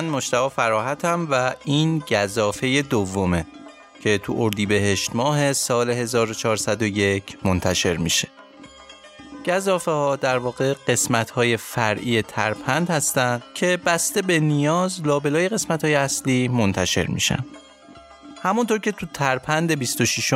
من مشتاق فراحتم و این گذافه دومه که تو اردیبهشت ماه سال 1401 منتشر میشه. گذافه ها در واقع قسمت های فرعی ترپند هستند که بسته به نیاز لابلای قسمت های اصلی منتشر میشن. همونطور که تو ترپند 26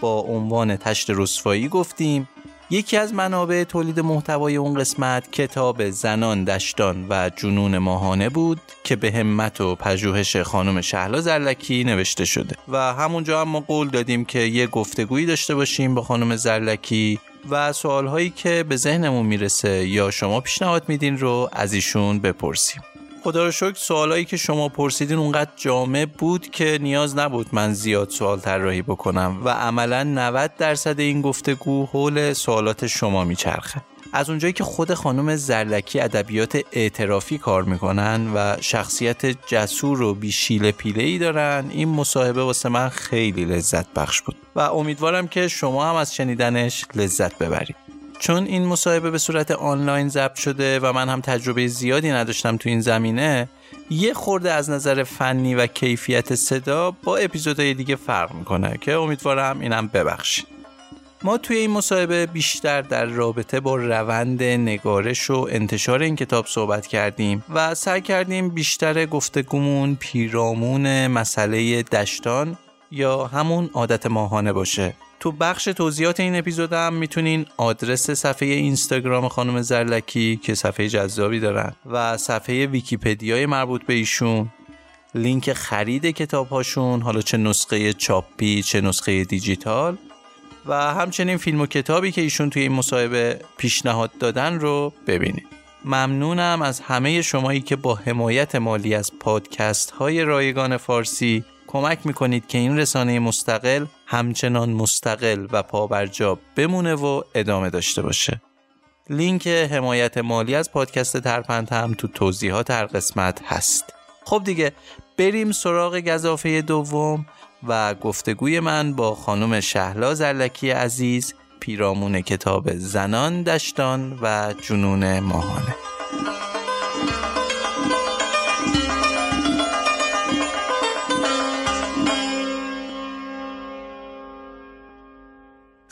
با عنوان تشت رسوایی گفتیم یکی از منابع تولید محتوای اون قسمت کتاب زنان دشتان و جنون ماهانه بود که به همت و پژوهش خانم شهلا زرلکی نوشته شده. و همونجا هم ما قول دادیم که یه گفتگویی داشته باشیم با خانم زرلکی و سوالهایی که به ذهنمون می‌رسه یا شما پیشنهاد میدین رو از ایشون بپرسیم. خدا رو شکر سوالایی که شما پرسیدین اونقدر جامع بود که نیاز نبود من زیاد سوال طراحی بکنم و عملا 90 درصد این گفتگو حول سوالات شما میچرخه. از اونجایی که خود خانم زرلکی ادبیات اعترافی کار می‌کنن و شخصیت جسور و بیشیل پیله ای دارن این مصاحبه واسه من خیلی لذت بخش بود و امیدوارم که شما هم از شنیدنش لذت ببرید. چون این مصاحبه به صورت آنلاین ضبط شده و من هم تجربه زیادی نداشتم تو این زمینه یه خورده از نظر فنی و کیفیت صدا با اپیزودهای دیگه فرق می‌کنه که امیدوارم اینم ببخشید. ما توی این مصاحبه بیشتر در رابطه با روند نگارش و انتشار این کتاب صحبت کردیم و سعی کردیم بیشتر گفتگومون پیرامون مسئله دشتان یا همون عادت ماهانه باشه. تو بخش توضیحات این اپیزود هم می‌تونین آدرس صفحه اینستاگرام خانم زرلکی که صفحه جذابی دارن و صفحه ویکیپدیای مربوط به ایشون لینک خرید کتاب هاشون حالا چه نسخه چاپی چه نسخه دیجیتال و همچنین فیلم و کتابی که ایشون توی این مصاحبه پیشنهاد دادن رو ببینید. ممنونم از همه شمایی که با حمایت مالی از پادکست های رایگان فارسی کمک می‌کنید که این رسانه مستقل همچنان مستقل و پابرجا بمونه و ادامه داشته باشه. لینک حمایت مالی از پادکست ترپند هم تو توضیحات هر قسمت هست. خب دیگه بریم سراغ گذافه دوم و گفتگوی من با خانم شهلا زرلکی عزیز پیرامون کتاب زنان دشتان و جنون ماهانه.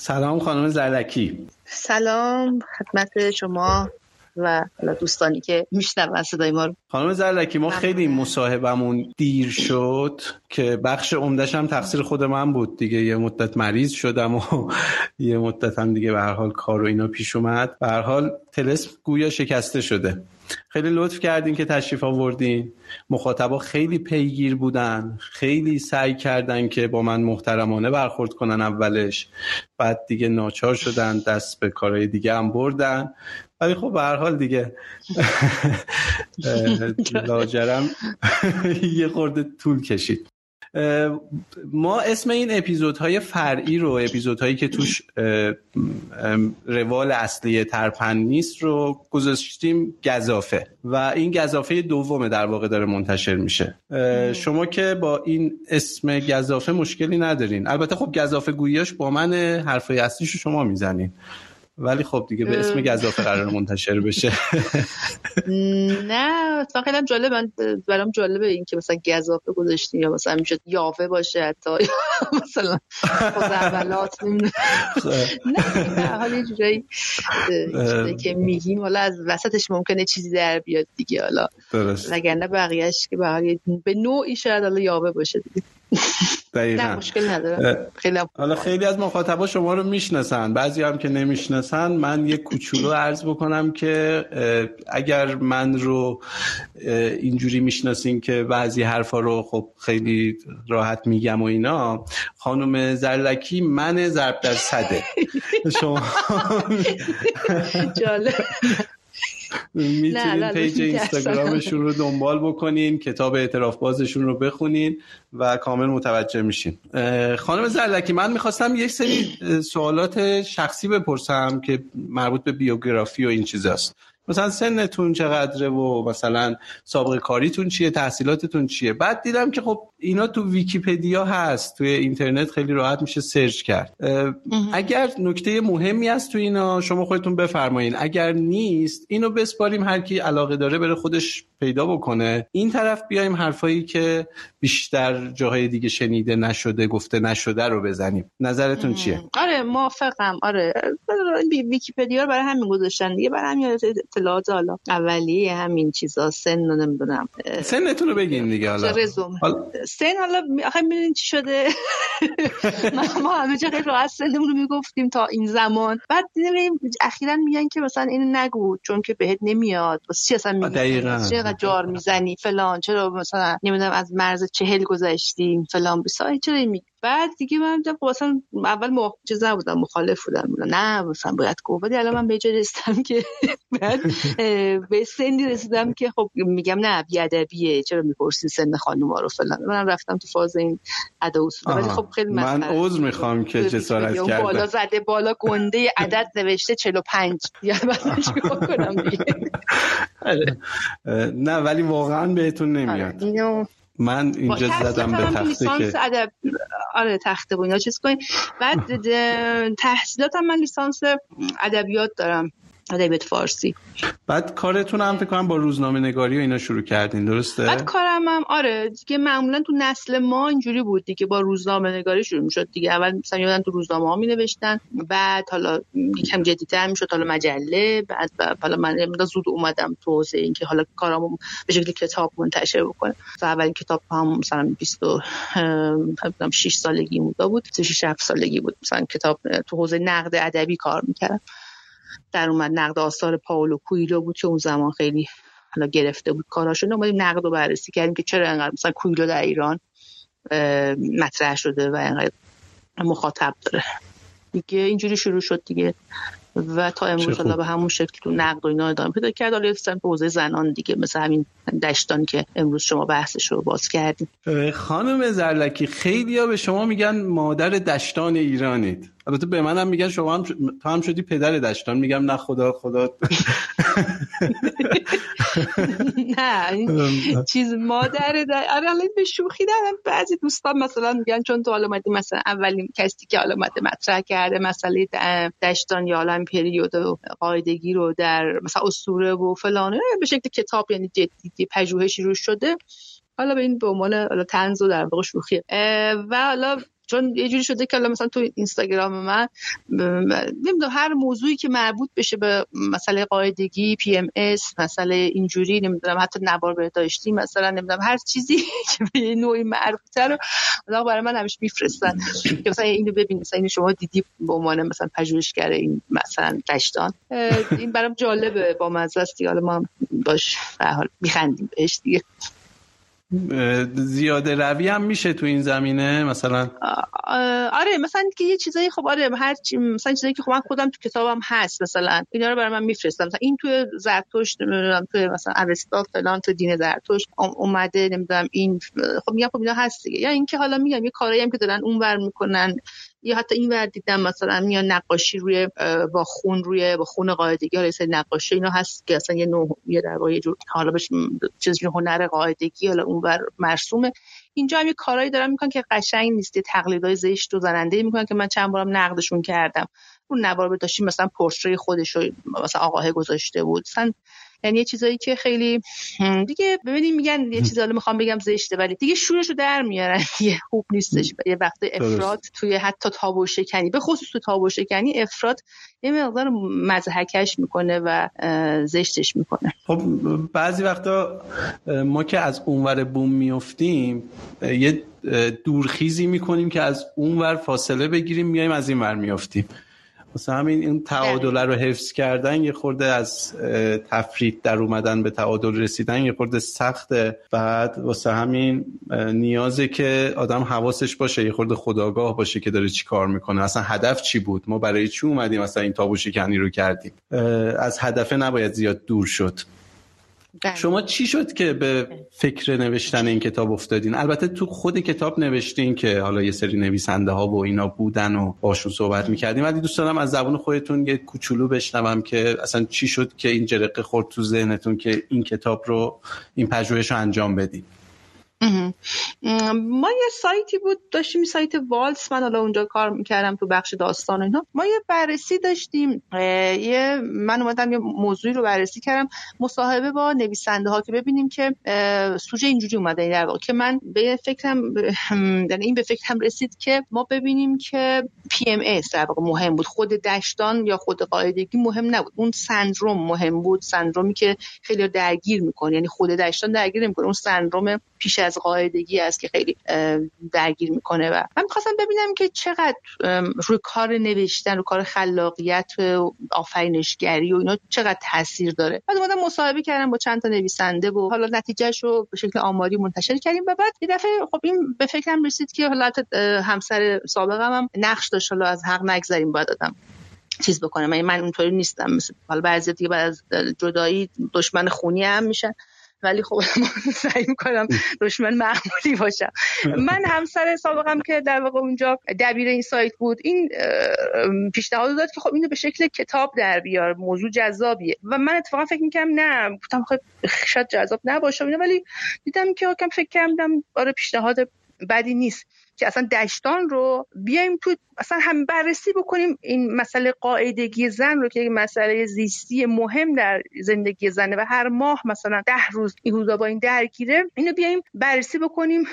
سلام خانم زرلکی سلام خدمت شما و دوستانی که میشنون صدای ما رو. خانم زرلکی ما خیلی مصاحبمون دیر شد که بخش عمدش هم تقصیر خود من بود دیگه. یه مدت مریض شدم و یه مدت هم دیگه به هر حال کار و اینا پیش اومد. به هر حال تلسم گویا شکسته شده. خیلی لطف کردین که تشریف آوردین. مخاطبا خیلی پیگیر بودن خیلی سعی کردن که با من محترمانه برخورد کنن اولش. بعد دیگه ناچار شدن دست به کارهای دیگه هم بردن. ولی خب به هر حال دیگه لاجرم یه خورده طول کشید. ما اسم این اپیزودهای فرعی رو اپیزودهایی که توش روال اصلی ترپن نیست رو گذاشتیم گذافه و این گذافه دومه در واقع داره منتشر میشه. شما که با این اسم گذافه مشکلی ندارین. البته خب گذافه گویاش با من حرفای اصلیش رو شما می‌زنین. ولی خب دیگه به اسم گذافه قرار منتشر بشه. نه تا خیلی جالب. من برام جالبه این که مثلا گذافه گذاشتین یا مثلا میشه یاوه باشه حتی. مثلا خزعبلات خب. نه به حال یه جورایی که میگیم حالا از وسطش ممکنه چیزی در بیاد دیگه حالا. درست. وگرنه بقیهش که به نوعی شاید حالا یاوه باشه دیگه. دقیقا. مشکل نداره. خیلی حالا خیلی از مخاطبا شما رو می‌شناسن بعضی هم که نمی‌شناسن. من یه کوچولو عرض بکنم که اگر من رو اینجوری می‌شناسین که بعضی حرفا رو خب خیلی راحت میگم و اینا خانم زرلکی من ضرب در صده. شما جالب. می‌تونین پیج اینستاگرامشون رو دنبال بکنین کتاب اعتراف بازشون رو بخونین و کامل متوجه میشین. خانم زرلکی من می‌خواستم یک سری سوالات شخصی بپرسم که مربوط به بیوگرافی و این چیزاست. مثلا سنتون چقدره و مثلا سابقه کاریتون چیه تحصیلاتتون چیه؟ بعد دیدم که خب اینا تو ویکیپدیا هست توی اینترنت خیلی راحت میشه search کرد. اگر نکته مهمی است تو اینا شما خودتون بفرمایین. اگر نیست اینو بسپاریم هر کی علاقه داره بره خودش پیدا بکنه. این طرف بیایم حرفایی که بیشتر جاهای دیگه شنیده نشده گفته نشده رو بزنیم. نظرتون چیه؟ آره موافقم. آره. ویکیپدیا رو برای همین گذاشتن دیگه. برای همین اطلاعات حالا. اولیه همین چیزا سن نمی‌دونم. سنتون رو بگین دیگه حالا سن حالا آخه می‌دونین چی شده؟ ما همه جا خیلی راحت سنمون رو می‌گفتیم تا این زمان. بعد دیدیم اخیرا میگن که مثلا اینو نگو چون که بهت نمیاد. واسه چی اصلا میگی؟ چرا جار می‌زنی؟ فلان. چرا مثلا نمی‌دونم از مرز چهل گذشتیم؟ فلان. بسای چرا میگی بعد دیگه من خب اصلا اول مخ... چیز نبودم مخالف بودم. نه مثلا باید گفت. ولی الان من به جای رسیدم که بعد به سنی رسیدم که خب میگم نه بیادبیه. چرا می‌پرسی سن خانوما رو فلان؟ من رفتم تو فاز این ادا اصول ولی خب خیلی من عذر می‌خوام که جسارت کردم بالا زده بالا گنده عدد نوشته 45 یا بعدش کنم دیگه؟ نه ولی واقعا بهتون نمیاد. آره، من اینجا زدم به تخته که ادب. آره تخته بود. یا چیز کنیم بعد تحصیلاتم من لیسانس ادبیات دارم. ادبیات فارسی. بعد کارتون هم فکر کنم با روزنامه نگاری و اینا شروع کردین درسته؟ بعد کارم هم آره دیگه معمولا تو نسل ما اینجوری بود دیگه با روزنامه نگاری شروع می‌شد دیگه. اول مثلا یادن تو روزنامه ها می نوشتن بعد حالا یکم جدیتر می‌شد حالا مجله بعد حالا من زود اومدم تو حوزه اینکه حالا کارامو به شکل کتاب منتشر بکنم. و اولین کتاب هم مثلا 26 سالگی بود 36 سالگی بود. مثلا کتاب تو حوزه نقد ادبی کار می‌کردم. در اومد نقد آثار پاولو کویلو بود که اون زمان خیلی حالا گرفته بود کاراشو اومدیم نقد رو بررسی کردیم که چرا انقدر مثلا کویلو در ایران مطرح شده و انقدر مخاطب داره. دیگه اینجوری شروع شد دیگه. و تا امروز حالا به همون شکل تو نقد و اینا ادامه پیدا کرد. حالا به حوزه زنان دیگه مثل همین دشتان که امروز شما بحثش رو باز کردیم. خانم زرلکی خیلی ها به شما میگن مادر دشتان ایرانید. البته به منم میگن شما هم تو هم شدی پدر دشتان. میگم نه خدا خدا. نه چیز مادر آره الان به شوخی دارم. بعضی دوستان مثلا میگن چون تو حالا مثلا اولین کسی که حالا مطرح کرده مسئله دشتان یا حالا پریود و قاعدگی رو در مثلا اسطوره و فلانه به شکل کتاب یعنی جدی پژوهشی روش شده. حالا به این به عنوان حالا طنز و در واقع شوخیه و حالا چون یه جوری شده که مثلا تو اینستاگرام من نمی‌دونم هر موضوعی که مربوط بشه به مسئله قاعدگی پی ام اس مسئله اینجوری نمی‌دونم حتی نوار بهداشتی مثلا نمی‌دونم هر چیزی که به نوعی مربوطه رو برای من همیشه میفرستن. که مثلا اینو ببین مثلا اینو شما دیدی به عنوان مثلا پژوهشگر این مثلا دشتان؟ این برام جالبه با مزه است حالا ما باش به حال میخندیم بهش دیگه. زیاده روی هم میشه تو این زمینه؟ مثلا آره مثلا که یه چیزایی خب آره هر چی مثلا چیزایی که خب من خودم تو کتابم هست مثلا اینا رو برای من میفرستم. مثلا این توی زرتشت نمی‌دونم توی مثلا اوستا فلان تو دین زرتشت اومده نمی‌دونم این خب میگم خب اینا هست دیگه. یا اینکه حالا میگم یه کارایی هم که دارن اونور می‌کنن. یا حتی این ور دیدم مثلا میان نقاشی روی با خون روی با خون قاعدگی یا نقاشی اینا هست که اصلا یه نوع یه در واقع جور حالا بهش چیز هنر قاعدگی حالا اونور مرسومه. اینجا هم یه کارهایی دارن می‌کنن که قشنگ نیست یه تقلیدای زشت و زننده می‌کنن که من چند بارم نقدشون کردم. اون نوار داشتیم مثلا پورتری خودش رو مثلا آقاه گذاشته بود. مثلا یعنی یه چیزایی که خیلی دیگه ببینیم میگن یه چیزی حالا می‌خوام بگم زشته ولی دیگه شورشو در میارن. یه خوب نیستش. یه وقت افراد توی حتی تاب و شکنی. به خصوص تو تاب و شکنی افراد یه مقدار مزهکش می‌کنه و زشتش می‌کنه. خب بعضی وقتا ما که از اونور بوم میفتیم یه دورخیزی می‌کنیم که از اونور فاصله بگیریم میایم از این ور میافتیم. مثلا همین این تعادل رو حفظ کردن یه خورده از تفرید در اومدن به تعادل رسیدن یه خورده سخته. بعد واسه همین نیازه که آدم حواسش باشه یه خورده خداگاه باشه که داره چی کار می‌کنه. اصلا هدف چی بود؟ ما برای چی اومدیم مثلا این تابو شکنی رو کردیم؟ از هدفه نباید زیاد دور شد. بله. شما چی شد که به فکر نوشتن این کتاب افتادین؟ البته تو خود کتاب نوشتین که حالا یه سری نویسنده ها و اینا بودن و باشون صحبت می‌کردیم. ولی دوست دارم از زبون خودتون یه کوچولو بشنوم که اصلا چی شد که این جرقه خورد تو ذهنتون که این کتاب رو این پژوهش رو انجام بدید ما یه سایتی بود داشتیم سایت والس من حالا اونجا کار می‌کردم تو بخش داستان اینا. ما یه بررسی داشتیم یه من اومدم یه موضوعی رو بررسی کردم مصاحبه با نویسنده ها که ببینیم که سوژه اینجوری اومده در واقع. که من به فکرم یعنی این به فکرم رسید که ما ببینیم که PMS در واقع مهم بود. خود دشتان یا خود قاعدگی مهم نبود. اون سندروم مهم بود سندرومی که خیلی درگیر می‌کنه. یعنی خود دشتان درگیر نمی‌کنه. اون سندروم پیش از قاعدگی است که خیلی درگیر می‌کنه و من می‌خواستم ببینم که چقدر روی کار نوشتن رو کار خلاقیت و آفرینشگری و اینا چقدر تاثیر داره. بعد اومدم مصاحبه کردم با چند تا نویسنده و حالا نتیجهش رو به شکل آماری منتشر کردیم و بعد یه دفعه خب این به فکرم رسید که حالا همسر سابقم هم نقش داشت حالا از حق نگذریم باید آدم چیز بکنه. من من اونطوری نیستم. مثل حالا بعضی دیگه بعد از جدایی دشمن خونی هم میشن. ولی خب سعی می‌کنم دشمن معمولی باشم. من همسر سابقم که در واقع اونجا دبیر این سایت بود این پیشنهاد داد که خب اینو به شکل کتاب در بیار موضوع جذابیه. و من اتفاقا فکر می‌کنم نه گفتم خب شاید جذاب نباشه ولی دیدم که کم فکر کردم آره پیشنهاد بدی نیست. که اصلا دشتان رو بیایم تو اصلا هم بررسی بکنیم این مسئله قاعدگی زن رو که مسئله زیستی مهم در زندگی زنه و هر ماه مثلا ده روز این روزا با این درگیره اینو بیایم بررسی بکنیم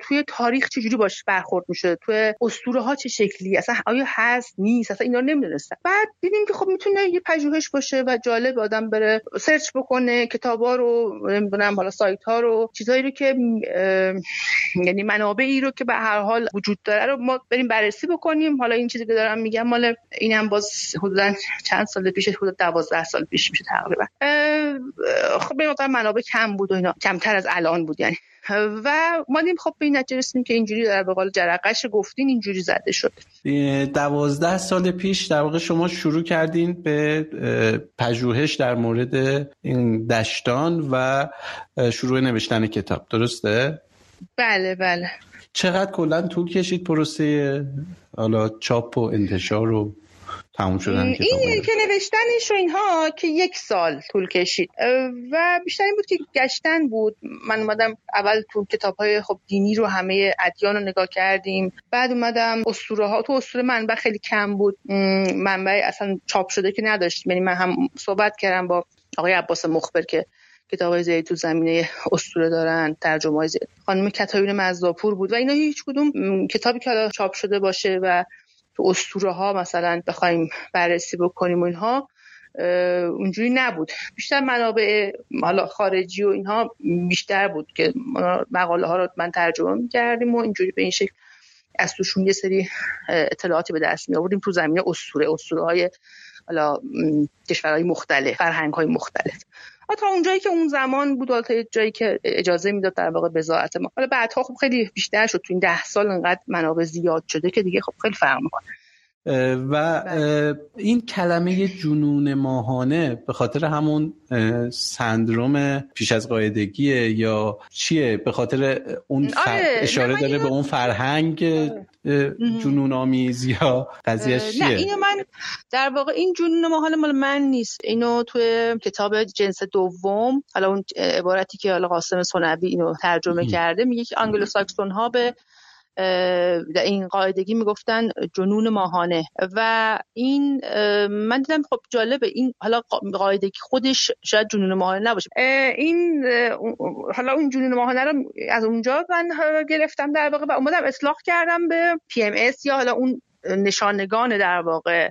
توی تاریخ چجوری باش برخورد میشه توی اسطوره ها چه شکلی اصلا آیا هست نیست اصلا اینا نمی‌دونستم بعد دیدیم که خب می‌تونه یه پژوهش باشه و جالب آدم بره سرچ بکنه کتابا رو نمی‌دونم حالا سایت ها رو چیزایی رو که یعنی منابعی رو که به هر حال وجود داره رو ما بریم بررسی بکنیم. حالا این چیزی که دارم میگم مال اینم باز حدودا چند سال پیش حدود 12 سال پیش میشه تقریبا. خب به مقدار منابع کم بود و اینا کمتر از الان بود یعنی. و ما دیم خب به این نتیجه رسیدیم که اینجوری در به قول جرقش گفتین اینجوری زده شد. دوازده سال پیش در واقع شما شروع کردین به پژوهش در مورد این دشتان و شروع نوشتن کتاب. درسته؟ بله بله. چقدر کلا طول کشید پروسه حالا چاپ و انتشار و تموم شدن کتاب این که نوشتنش و اینها که یک سال طول کشید. و بیشتر این بود که گشتن بود. من اومدم اول تو کتاب های خب دینی رو همه ادیان رو نگاه کردیم. بعد اومدم اسطوره ها تو اسطوره منبع خیلی کم بود. منبع اصلا چاپ شده که نداشتیم. یعنی من هم صحبت کردم با آقای عباس مخبر که کتاب های زیاد تو زمینه اسطوره دارن ترجمه های زیاد خانم کتایون مزداپور بود و اینا هیچ کدوم کتابی که حالا چاپ شده باشه و تو اسطوره ها مثلا بخوایم بررسی بکنیم و اینها اونجوری نبود. بیشتر منابع حالا خارجی و اینها بیشتر بود که مقاله ها رو من ترجمه می‌کردیم و اینجوری به این شکل از توشون یه سری اطلاعاتی به دست می آوردیم تو زمینه اسطوره اسطوره های حالا کشورهای مختلف فرهنگ های مختلف. تا اونجایی که اون زمان بود تا جایی که اجازه می‌داد در واقع بزاعت ما حالا بعدها خب خیلی بیشتر شد تو این ده سال انقدر منابع زیاد شده که دیگه خب خیلی فرق می‌کنه و بله. این کلمه جنون ماهانه به خاطر همون سندروم پیش از قاعدگیه یا چیه به خاطر اون آره، اشاره داره به اون فرهنگ آره. جنون آمیز یا قضیه نه اینو من در واقع این جنون ماهانه مال من نیست. اینو توی کتاب جنس دوم حالا اون عبارتی که حالا قاسم سنوی اینو ترجمه کرده میگه که آنگلو ساکسون ها به این قاعدگی می‌گفتن جنون ماهانه. و این من دیدم خب جالبه این حالا قاعدگی خودش شاید جنون ماهانه نباشه. این حالا اون جنون ماهانه رو از اونجا من گرفتم در واقع و اومدم اصلاح کردم به پی ام اس یا حالا اون نشانگان در واقع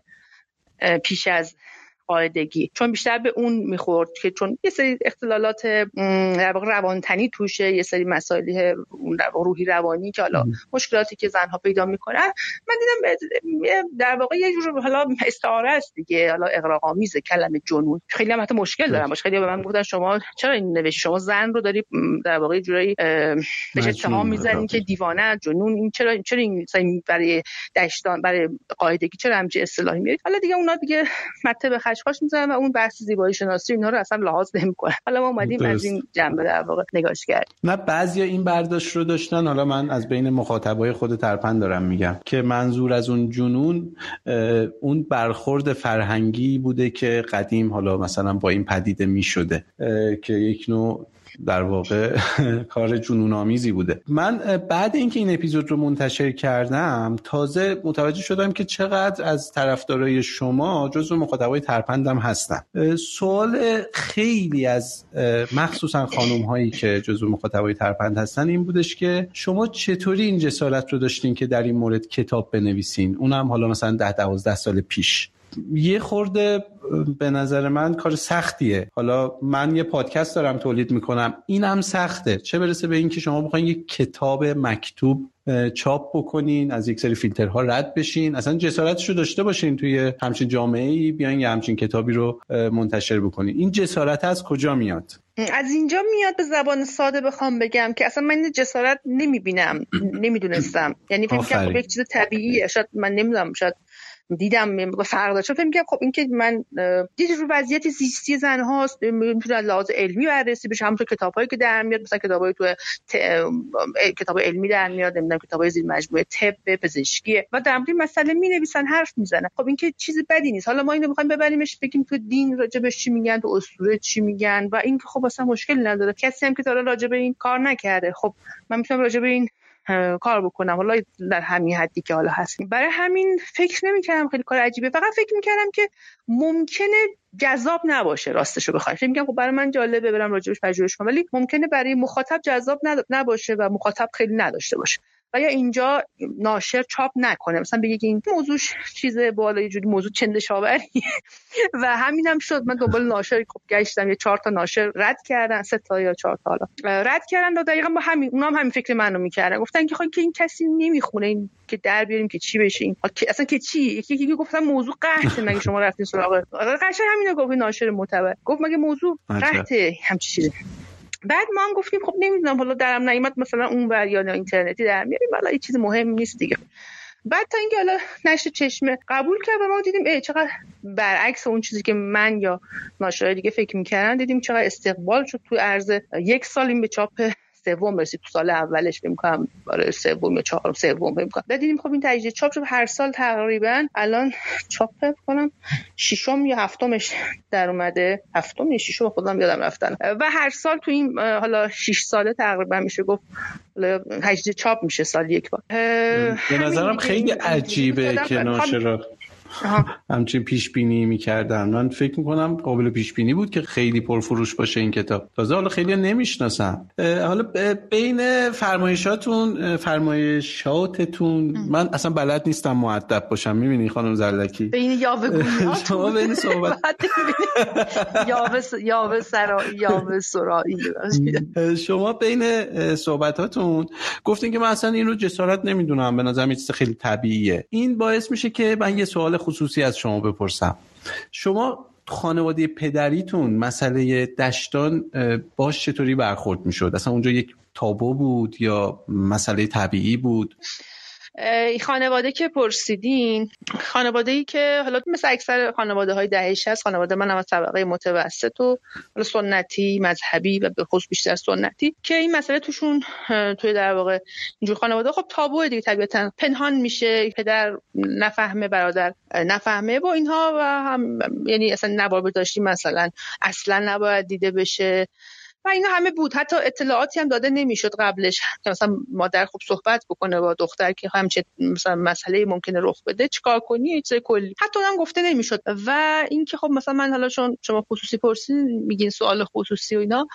پیش از قاعدگی. چون بیشتر به اون می‌خورد که چون یه سری اختلالات در واقع روانتنی توشه یه سری مسائل روحی روانی که حالا مشکلاتی که زنها پیدا می‌کنن. من دیدم در واقع یه جور حالا استعاره است دیگه حالا اغراق‌آمیز کلمه جنون. خیلی هم حتی مشکل دارم. باشه خیلی به من گفتن شما چرا این نوشتی؟ شما زن رو داری در واقع جورایی بهش اتهام می‌زنین که دیوانه جنون. این چرا چرا این برای دشتان برای قاعدگی چرا همچین اصطلاحی میارید حالا دیگه اونا دیگه مته خشخاش می‌زنن و اون بحث زیبایی شناسی اینا رو اصلا لحاظ نمی‌کنه حالا ما اومدیم از این جنبه در واقع نگاش کردیم. نه بعضیا این برداشت رو داشتن. حالا من از بین مخاطبای خود ترپن دارم میگم که منظور از اون جنون اون برخورد فرهنگی بوده که قدیم حالا مثلا با این پدیده می‌شده که یک نوع در واقع کار جنون آمیزی بوده. من بعد اینکه این اپیزود رو منتشر کردم تازه متوجه شدم که چقدر از طرفدارای شما جزو مخاطبای ترپندم هستن. سوال خیلی از مخصوصا خانم هایی که جزو مخاطبای ترپند هستن این بودش که شما چطوری این جسارت رو داشتین که در این مورد کتاب بنویسین؟ اونم حالا مثلا ده دوازده سال پیش. یه خورده به نظر من کار سختیه. حالا من یه پادکست دارم تولید می‌کنم. اینم سخته. چه برسه به اینکه شما بخواین یه کتاب مکتوب چاپ بکنین از یک سری فیلترها رد بشین. اصلا جسارتش رو داشته باشین توی همچین جامعه ای بیاین یه همچین کتابی رو منتشر بکنین. این جسارت از کجا میاد؟ از اینجا میاد به زبان ساده بخوام بگم که اصلا من جسارت نمی‌بینم نمی‌دونستم. یعنی فکر کنم خب یک چیز طبیعیه. شاید من نمی‌دونم شاید دیدم فرق داشت. فکر می‌کردم خب این که من دیدی رو وضعیت زیستی زن هاست می‌تونه لحاظ علمی بررسی بشه. همونطور کتابایی که در میاد مثلا کتابای تو ت... کتاب علمی در میاد نمی‌دونم کتابای زیر مجموعه طب پزشکی و در مورد مسئله می نویسن حرف می‌زنن. خب این که چیز بدی نیست. حالا ما اینو می‌خوایم ببریمش بگیم تو دین راجبش چی میگن تو اسطوره چی میگن. و این خب اصلا مشکلی نداره. کسی هم که تا راجب این کار نکرده. خب من می‌تونم راجب این کار بکنم. حالا در همین حدی که حالا هستیم. برای همین فکر نمی‌کردم خیلی کار عجیبه. فقط فکر می‌کردم که ممکنه جذاب نباشه راستش رو بخوایم. فکر میگم خب برای من جالبه برم راجبش پژوهش کنم. ولی ممکنه برای مخاطب جذاب نباشه و مخاطب خیلی نداشته باشه. و یا اینجا ناشر چاپ نکنه. مثلا بگه این موضوع چیز بالا یه جوری موضوع چندشاوری و همین هم شد. من دنبال ناشر خب گشتم. یه چهار تا ناشر رد کردن. سه تا یا چهار تا حالا. رد کردن و دقیقا با همین اونام هم همین فکر منو می‌کردن. گفتن که خب که این کسی نمی‌خونه. این که در بیاریم که چی بشه. این اصلا که چی؟ یکی یکی گفتن موضوع قحطه مگه شما رفتین سراغ؟ قشنگ همینو گفت. ناشر معتبر. گفت مگه موضوع قحطه همچی چیزی. بعد ما هم گفتیم خب نمی‌دونم حالا درم نیومد مثلا اون بر یا اینترنتی در میاریم حالا یه چیز مهم نیست دیگه. بعد تا اینکه حالا نشر چشمه قبول کرد و ما دیدیم ای چقدر برعکس اون چیزی که من یا ناشرای دیگه فکر می‌کردن دیدیم چقدر استقبال شد تو عرض یک سال این به چاپ سوم رسید تو سال اولش فکر کنم برای سوم یا چهارم سوم فکر کنم دیدیم خب این تجدید چاپ شد. هر سال تقریبا الان چاپ کنم ششم یا هفتمش در اومده. هفتم یا ششم خودم یادم رفتن. و هر سال تو این حالا 6 ساله تقریبا میشه گفت تجدید چاپ میشه سال یک بار. به نظرم خیلی عجیبه که ناشرا همچین پیش بینی می‌کردن. من فکر می‌کنم قابل پیش بینی بود که خیلی پرفروش باشه این کتاب. تازه حالا خیلی نمی‌شناسم حالا بین فرمایشاتون فرمایشاتتون من اصلا بلد نیستم معدب باشم. می‌بینی خانم زلکی بین یاوه بین صحبت. یاوه سرایی یاوه سرایی. شما بین صحبتاتون گفتین که من اصلا این رو جسارت نمی‌دونم. به نظرم چیز خیلی طبیعیه. این باعث میشه که من یه سوال خصوصی از شما بپرسم. شما خانواده پدریتون مسئله دشتان باش چطوری برخورد می‌شد؟ اصلا اونجا یک تابو بود یا مسئله طبیعی بود؟ خانواده که پرسیدین خانواده ای که حالا مثل اکثر خانواده های دهش هست خانواده من هم از طبقه متوسط و حالا سنتی مذهبی و به خصوص بیشتر سنتی که این مسئله توشون توی در واقع اینجور خانواده خب تابو دیگه طبیعتا پنهان میشه پدر نفهمه برادر نفهمه با اینها و هم یعنی اصلا نباید داشتی مثلا اصلا نباید دیده بشه. و اینا همه بود. حتی اطلاعاتی هم داده نمی‌شد قبلش. که مثلا مادر خوب صحبت بکنه با دختر که همچه مثلا مسئله ممکنه رخ بده چیکار کنی؟ چیز کلی. حتی هم گفته نمی‌شد. و اینکه خب مثلا من حالا چون شما خصوصی پرسین میگین سوال خصوصی و اینا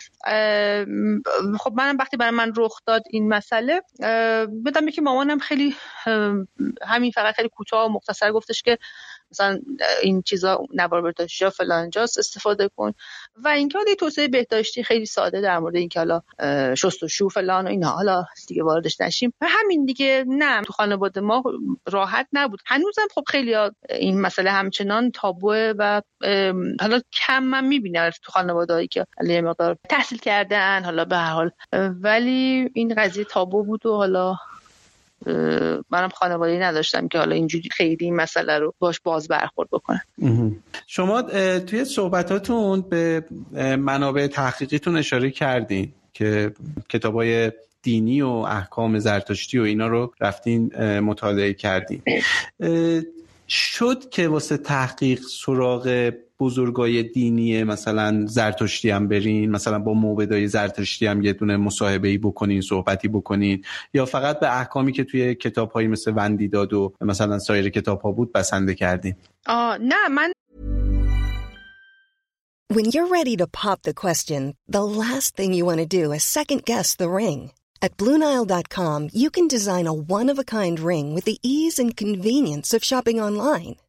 خب منم وقتی برای من رخ داد این مسئله بدم که مامانم خیلی همین فقط خیلی کوتاه و مختصر گفتش که مثلا این چیزا نوار بهداشتی ها فلان جاست استفاده کن. و اینکه حالا توسعه بهداشتی خیلی ساده در مورد اینکه حالا شو فلان و اینا. حالا دیگه واردش نشیم. و همین دیگه نه تو خانواده ما راحت نبود. هنوزم خب خیلی این مسئله همچنان تابوه و حالا کم من می‌بینم تو خانواده که یه مقدار تحصیل کردن حالا به هر حال. ولی این قضیه تابو بود و حالا منم خانواده نداشتم که حالا اینجوری خیلی این مسئله رو باش باز برخورد بکنم. شما توی صحبتاتون به منابع تحقیقیتون اشاره کردین که کتابای دینی و احکام زرتشتی و اینا رو رفتین مطالعه کردین. شد که واسه تحقیق سراغ بزرگای دینی مثلا زرتشتی هم برین مثلا با موبدای زرتشتی هم یه دونه مصاحبه ای بکنین صحبتی بکنین یا فقط به احکامی که توی کتاب هایی مثل وندیداد و مثلا سایر کتاب ها بود بسنده کردین آه نه من When you're ready to pop the question, the last thing you want to do is second guess the ring. At BlueNile.com you can design a one-of-a-kind ring with the ease and convenience of shopping online.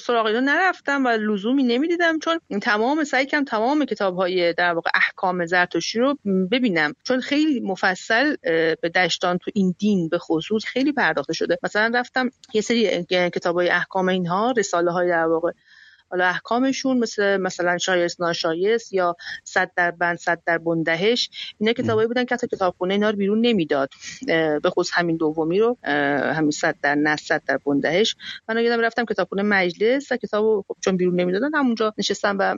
سراغ اینا نرفتم و لزومی نمی‌دیدم چون تمام سعی کردم تمام کتاب های در واقع احکام زرتشتی رو ببینم. چون خیلی مفصل به دشتان تو این دین به خصوص خیلی پرداخته شده. مثلا رفتم یه سری کتاب های احکام اینها رساله های در واقع حالا احکامشون مثل مثلا شایست ناشایست یا صد در بند صد در بندهش اینا کتابایی بودن که حتی کتابخونه اینا رو بیرون نمی‌داد به خصوص همین دومی رو همین صد در نه صد در بندهش. من یادم رفتم کتابخونه مجلس و کتابو خب چون بیرون نمی‌دادن همونجا نشستم و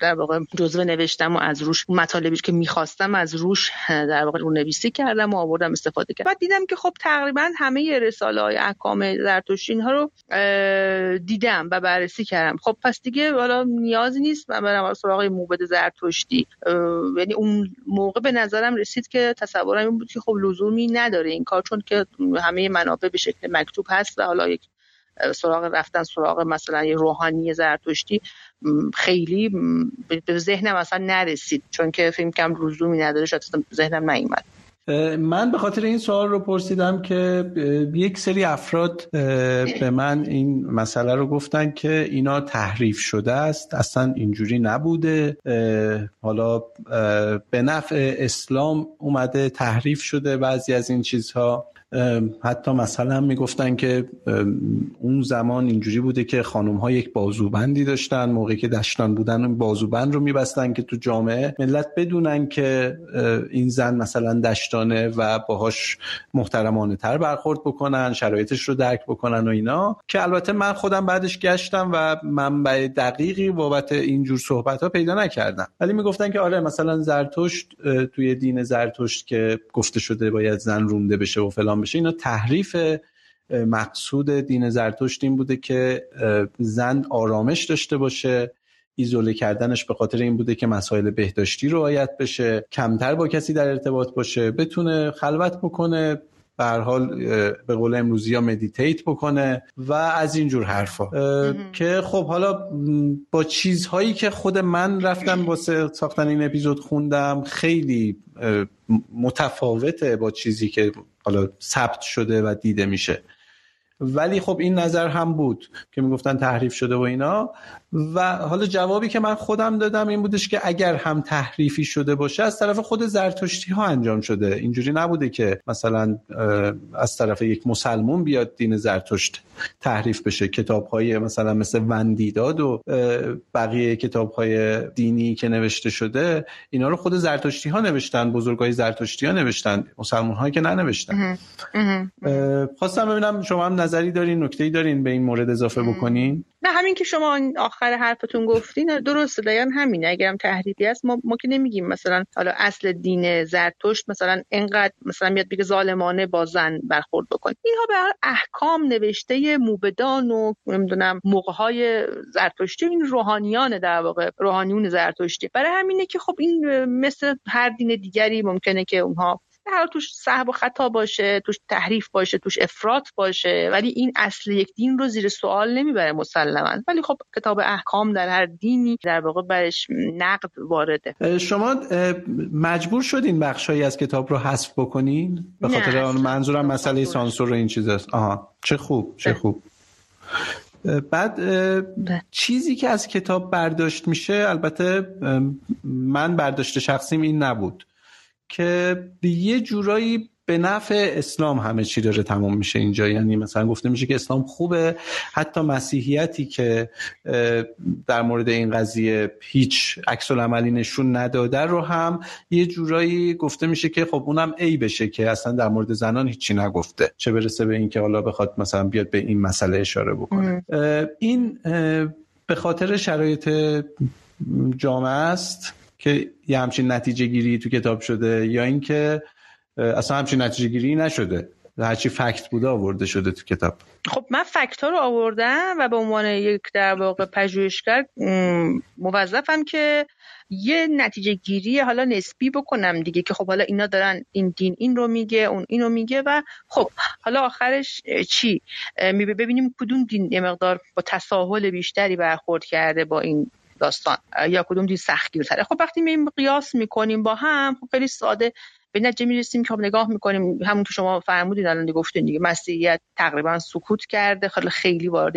در واقع جزوه نوشتم و از روش مطالبی که می‌خواستم از روش در واقع رو نویسی کردم و آوردم استفاده کردم. بعد دیدم که خب تقریبا همه رساله های احکام زرتشتی اینها رو دیدم و بررسی کردم. خب پس دیگه حالا نیازی نیست من برم سراغ موبد زرتشتی. یعنی اون موقع به نظرم رسید که تصورم این بود که خب لزومی نداره این کار چون که همه منابع به شکل مکتوب هست و حالا یک سراغ رفتن سراغ مثلا یه روحانی زرتشتی خیلی به ذهنم اصلا نرسید چون که فیلم کم لزومی نداره شاید ذهنم نیومد. من به خاطر این سوال رو پرسیدم که یک سری افراد به من این مسئله رو گفتن که اینا تحریف شده است اصلا اینجوری نبوده حالا به نفع اسلام اومده تحریف شده بعضی از این چیزها. حتی مثلا می‌گفتن که اون زمان اینجوری بوده که خانم ها یک بازوبندی داشتن موقعی که دشتان بودن اون بازوبند رو میبستن که تو جامعه ملت بدونن که این زن مثلا دشتانه و باهاش محترمانه تر برخورد بکنن شرایطش رو درک بکنن و اینا که البته من خودم بعدش گشتم و منبع دقیقی بابت اینجور صحبت ها پیدا نکردم. ولی می‌گفتن که آره مثلا زرتشت توی دین زرتشت که گفته شده باید زن رونده بشه و فلان بشه. اینا تحریف مقصود دین زرتشت این بوده که زن آرامش داشته باشه. ایزوله کردنش به خاطر این بوده که مسائل بهداشتی رو آیت بشه. کمتر با کسی در ارتباط باشه. بتونه خلوت بکنه. به حال به قول امروزی ها مدیتیت بکنه و از اینجور حرفا. که خب حالا با چیزهایی که خود من رفتم واسه ساختن این اپیزود خوندم خیلی متفاوته با چیزی که حالا ثبت شده و دیده میشه. ولی خب این نظر هم بود که می‌گفتن تحریف شده و اینا. و حالا جوابی که من خودم دادم این بودش که اگر هم تحریفی شده باشه از طرف خود زرتشتی ها انجام شده. اینجوری نبوده که مثلا از طرف یک مسلمون بیاد دین زرتشت تحریف بشه. کتاب های مثلا مثل وندیداد و بقیه کتاب های دینی که نوشته شده اینا رو خود زرتشتی ها نوشتن بزرگای زرتشتی ها نوشتن مسلمون هایی که ننوشتن. خواستم ببینم شما هم نظری دارین نکته دارین به این مورد اضافه بکنین؟ نه همین که شما آخر حرفتون گفتین درسته دقیقا همینه. اگرم تحریفی است ما, ما که نمیگیم مثلا حالا اصل دین زرتشت مثلا انقدر مثلا میاد بگه ظالمانه با زن برخورد بکن اینها به احکام نوشته موبدان و نمی‌دونم موقع های زرتشتی این روحانیان در واقع روحانیون زرتشتی. برای همینه که خب این مثل هر دین دیگری ممکنه که اونها هر توش صحب و خطا باشه توش تحریف باشه توش افراط باشه ولی این اصل یک دین رو زیر سوال نمی‌بره مسلما. ولی خب کتاب احکام در هر دینی در واقع برش نقد وارده. شما مجبور شدین بخشایی از کتاب رو حذف بکنین؟ به خاطر منظورم مسئله سانسور و این چیزاست آها چه خوب چه خوب. بعد چیزی که از کتاب برداشت میشه البته من برداشت شخصیم این نبود. که یه جورایی به نفع اسلام همه چی داره تمام میشه اینجا. یعنی مثلا گفته میشه که اسلام خوبه. حتی مسیحیتی که در مورد این قضیه هیچ عکس عملی نشون نداده رو هم یه جورایی گفته میشه که خب اونم ای بشه که اصلا در مورد زنان هیچی نگفته. چه برسه به اینکه حالا بخواد مثلا بیاد به این مسئله اشاره بکنه. این به خاطر شرایط جامعه است. که یه همچین نتیجه گیری تو کتاب شده یا اینکه اصلا همچین نتیجه گیری نشده. هرچی فکت بوده آورده شده تو کتاب. خب من فکت ها رو آوردم و به عنوان یک در واقع پژوهشگر موظفم که یه نتیجه گیری حالا نسبی بکنم دیگه که خب حالا اینا دارن این دین این رو میگه اون اینو میگه و خب حالا آخرش چی؟ ببینیم کدوم دین یه مقدار با تساهل بیشتری برخورد کرده با این داستان یا کدوم دید سختگیرتره خب وقتی می قیاس می‌کنیم با هم خب خیلی ساده. به نتیجه می‌رسیم که خب نگاه می‌کنیم همون که شما فرمودین الان گفتین دیگه مسیحیت تقریبا سکوت کرده. خیلی خیلی وارد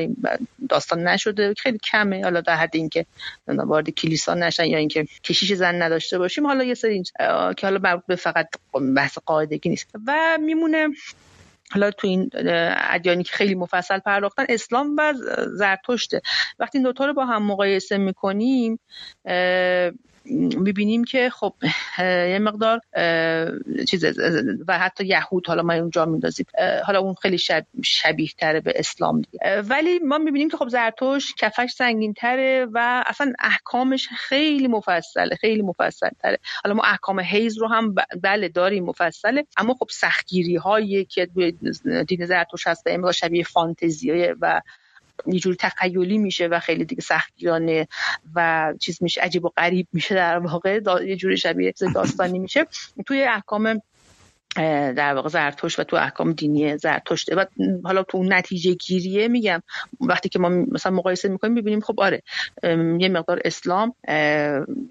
داستان نشده. خیلی کمه. حالا در حد اینکه وارد کلیسا نشن یا اینکه کشیش زن نداشته باشیم. حالا یه سری که حالا مربوط به فقط بحث قاعدگی نیست. و میمونه حالا تو این ادیانی که خیلی مفصل پرداختن اسلام و زرتشته. وقتی این دوتا رو با هم مقایسه می‌کنیم می‌بینیم که خب یه مقدار چیز و حتی یهود حالا ما اونجا میندازیم. حالا اون خیلی شب شبیه تره به اسلام دیگه. ولی ما می‌بینیم که خب زرتوش کفش سنگین تره و اصلا احکامش خیلی مفصله خیلی مفصل تره حالا ما احکام حیز رو هم بله داریم مفصله. اما خب سختگیری هایی که دین زرتوش هست به شبیه فانتزیه و یه جوری تخیلی میشه و خیلی دیگه سختگیرانه و چیز میشه عجیب و غریب میشه در واقع. یه جوری شبیه داستانی میشه. توی احکام در واقع زرتشت و تو احکام دینی زرتشته و حالا تو نتیجه گیریه میگم. وقتی که ما مثلا مقایسه می‌کنیم ببینیم خب آره یه مقدار اسلام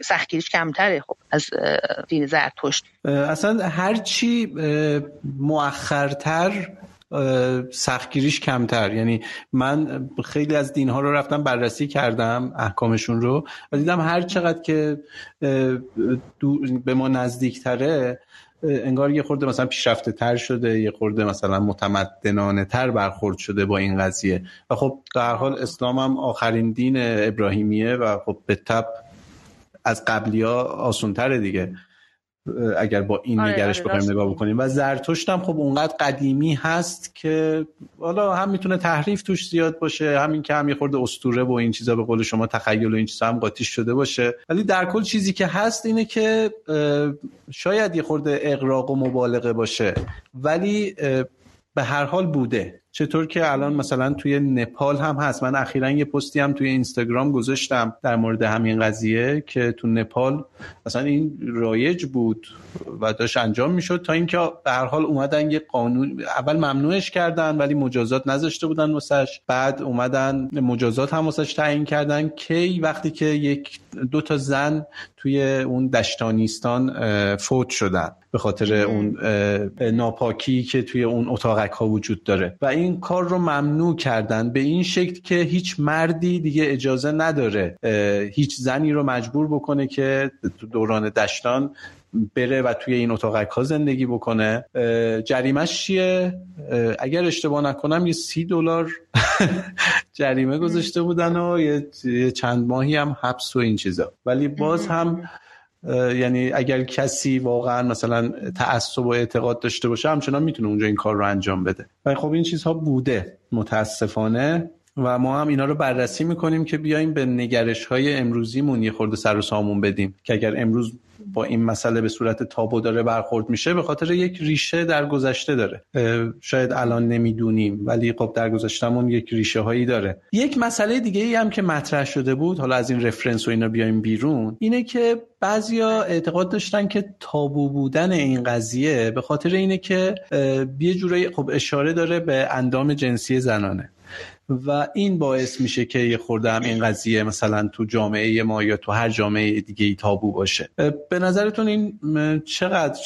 سختگیریش کمتره خب از دین زرتشت. اصلا هرچی مؤخرتر سختگیریش کمتر. یعنی من خیلی از دین ها رو رفتم بررسی کردم احکامشون رو و دیدم هر چقدر که به ما نزدیکتره انگار یه خورده مثلا پیشرفته تر شده یه خورده مثلا متمدنانه تر برخورد شده با این قضیه. و خب در حال اسلام هم آخرین دین ابراهیمیه و خب به تب از قبلی ها آسون تره دیگه. اگر با این آره نگرش آره بخوایم نگاه بکنیم. و زرتشت هم خب اونقدر قدیمی هست که حالا هم می‌تونه تحریف توش زیاد باشه همین که هم یه خورده استوره و این چیزا به قول شما تخیل و این چیزا هم قاطی شده باشه. ولی در کل چیزی که هست اینه که شاید یه خورده اقراق و مبالغه باشه ولی به هر حال بوده. چطور که الان مثلا توی نپال هم هست. من اخیرا یه پستی هم توی اینستاگرام گذاشتم در مورد همین قضیه که تو نپال مثلا این رایج بود و داشت انجام می‌شد تا اینکه به هر حال اومدن یه قانون اول ممنوعش کردن ولی مجازات نذاشته بودن واسش. بعد اومدن مجازات هم واسش تعیین کردن کی وقتی که یک دو تا زن توی اون دشتانیستان فوت شدن به خاطر اون ناپاکی که توی اون اتاقک ها وجود داره. و این کار رو ممنوع کردن. به این شکل که هیچ مردی دیگه اجازه نداره هیچ زنی رو مجبور بکنه که تو دوران دشتان بره و توی این اتاقک ها زندگی بکنه. جریمش چیه؟ اگر اشتباه نکنم یه سی دلار جریمه گذاشته بودن و یه چند ماهی هم حبس و این چیزا. ولی باز هم یعنی اگر کسی واقعا مثلا تعصب و اعتقاد داشته باشه همچنان می‌تونه اونجا این کار رو انجام بده. و خب این چیزها بوده متاسفانه. و ما هم اینا رو بررسی می‌کنیم که بیایم به نگرش های امروزیمون یه خورده سر و سامون بدیم که اگر امروز با این مسئله به صورت تابو داره برخورد میشه به خاطر یک ریشه در گذشته داره. شاید الان نمی‌دونیم ولی خب در گذشتهمون یک ریشه هایی داره. یک مسئله دیگه ای هم که مطرح شده بود حالا از این رفرنس و اینا بیایم بیرون اینه که بعضیا اعتقاد داشتن که تابو بودن این قضیه به خاطر اینه که یه جورایی خب اشاره داره به اندام جنسی زنانه. و این باعث میشه که یه خورده هم این قضیه مثلا تو جامعه ما یا تو هر جامعه دیگه ای تابو باشه. به نظرتون این چقدر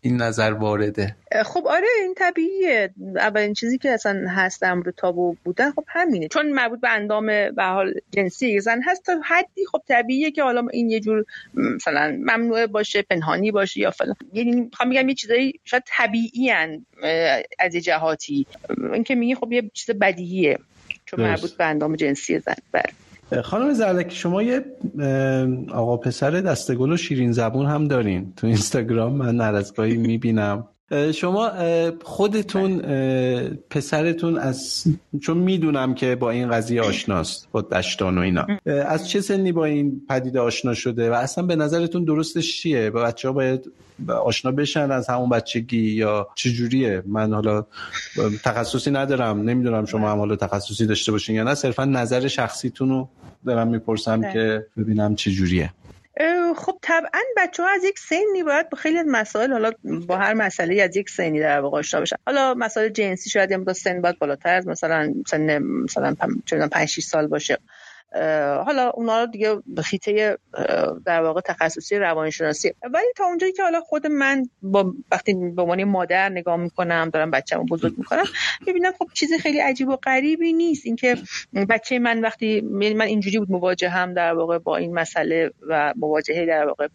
این نظر وارده؟ خب آره این طبیعیه. اولین چیزی که اصلا هست مورد تابو بودن خب همینه. چون مربوط به اندام به حال جنسی زن هست تا حدی خب طبیعیه که حالا این یه جور مثلا ممنوعه باشه پنهانی باشه یا فلان. یعنی می‌خوام میگم یه چیزایی شاید طبیعی از جهاتی. اینکه میگی خب یه چیز بدیهیه. چون مربوط به اندام جنسی زن. بله. خانم زرلکی شما یه آقا پسر دستگل و شیرین زبون هم دارین تو اینستاگرام. من نرزگاهی می‌بینم. شما خودتون پسرتون از چون می‌دونم که با این قضیه آشناست با دشتان و اینا. از چه سنی با این پدیده آشنا شده؟ و اصلا به نظرتون درستش چیه؟ با بچه ها باید آشنا بشن از همون بچگی یا چجوریه؟ من حالا تخصصی ندارم نمی‌دونم شما هم حالا تخصصی داشته باشین یا نه. صرفا نظر شخصیتون رو دارم می‌پرسم بله. که ببینم چجوریه. خب طبعا بچه ها از یک سنی باید با خیلی مسائل حالا با هر مسئله از یک سنی در واقع آشنا بشن. حالا مسائل جنسی شاید با سن باید بالاتر از مثلا سن مثلا 5 6 سال باشه. حالا اونا رو دیگه خیته در واقع تخصصی روانشناسی. ولی تا اونجایی که حالا خود من با وقتی به عنوان مادر نگاه می‌کنم دارم بچه‌مو بزرگ می‌کنم می‌بینم خب چیز خیلی عجیب و غریبی نیست. اینکه بچه من وقتی یعنی من اینجوری بود مواجه هم در واقع با این مسئله و مواجهه در واقع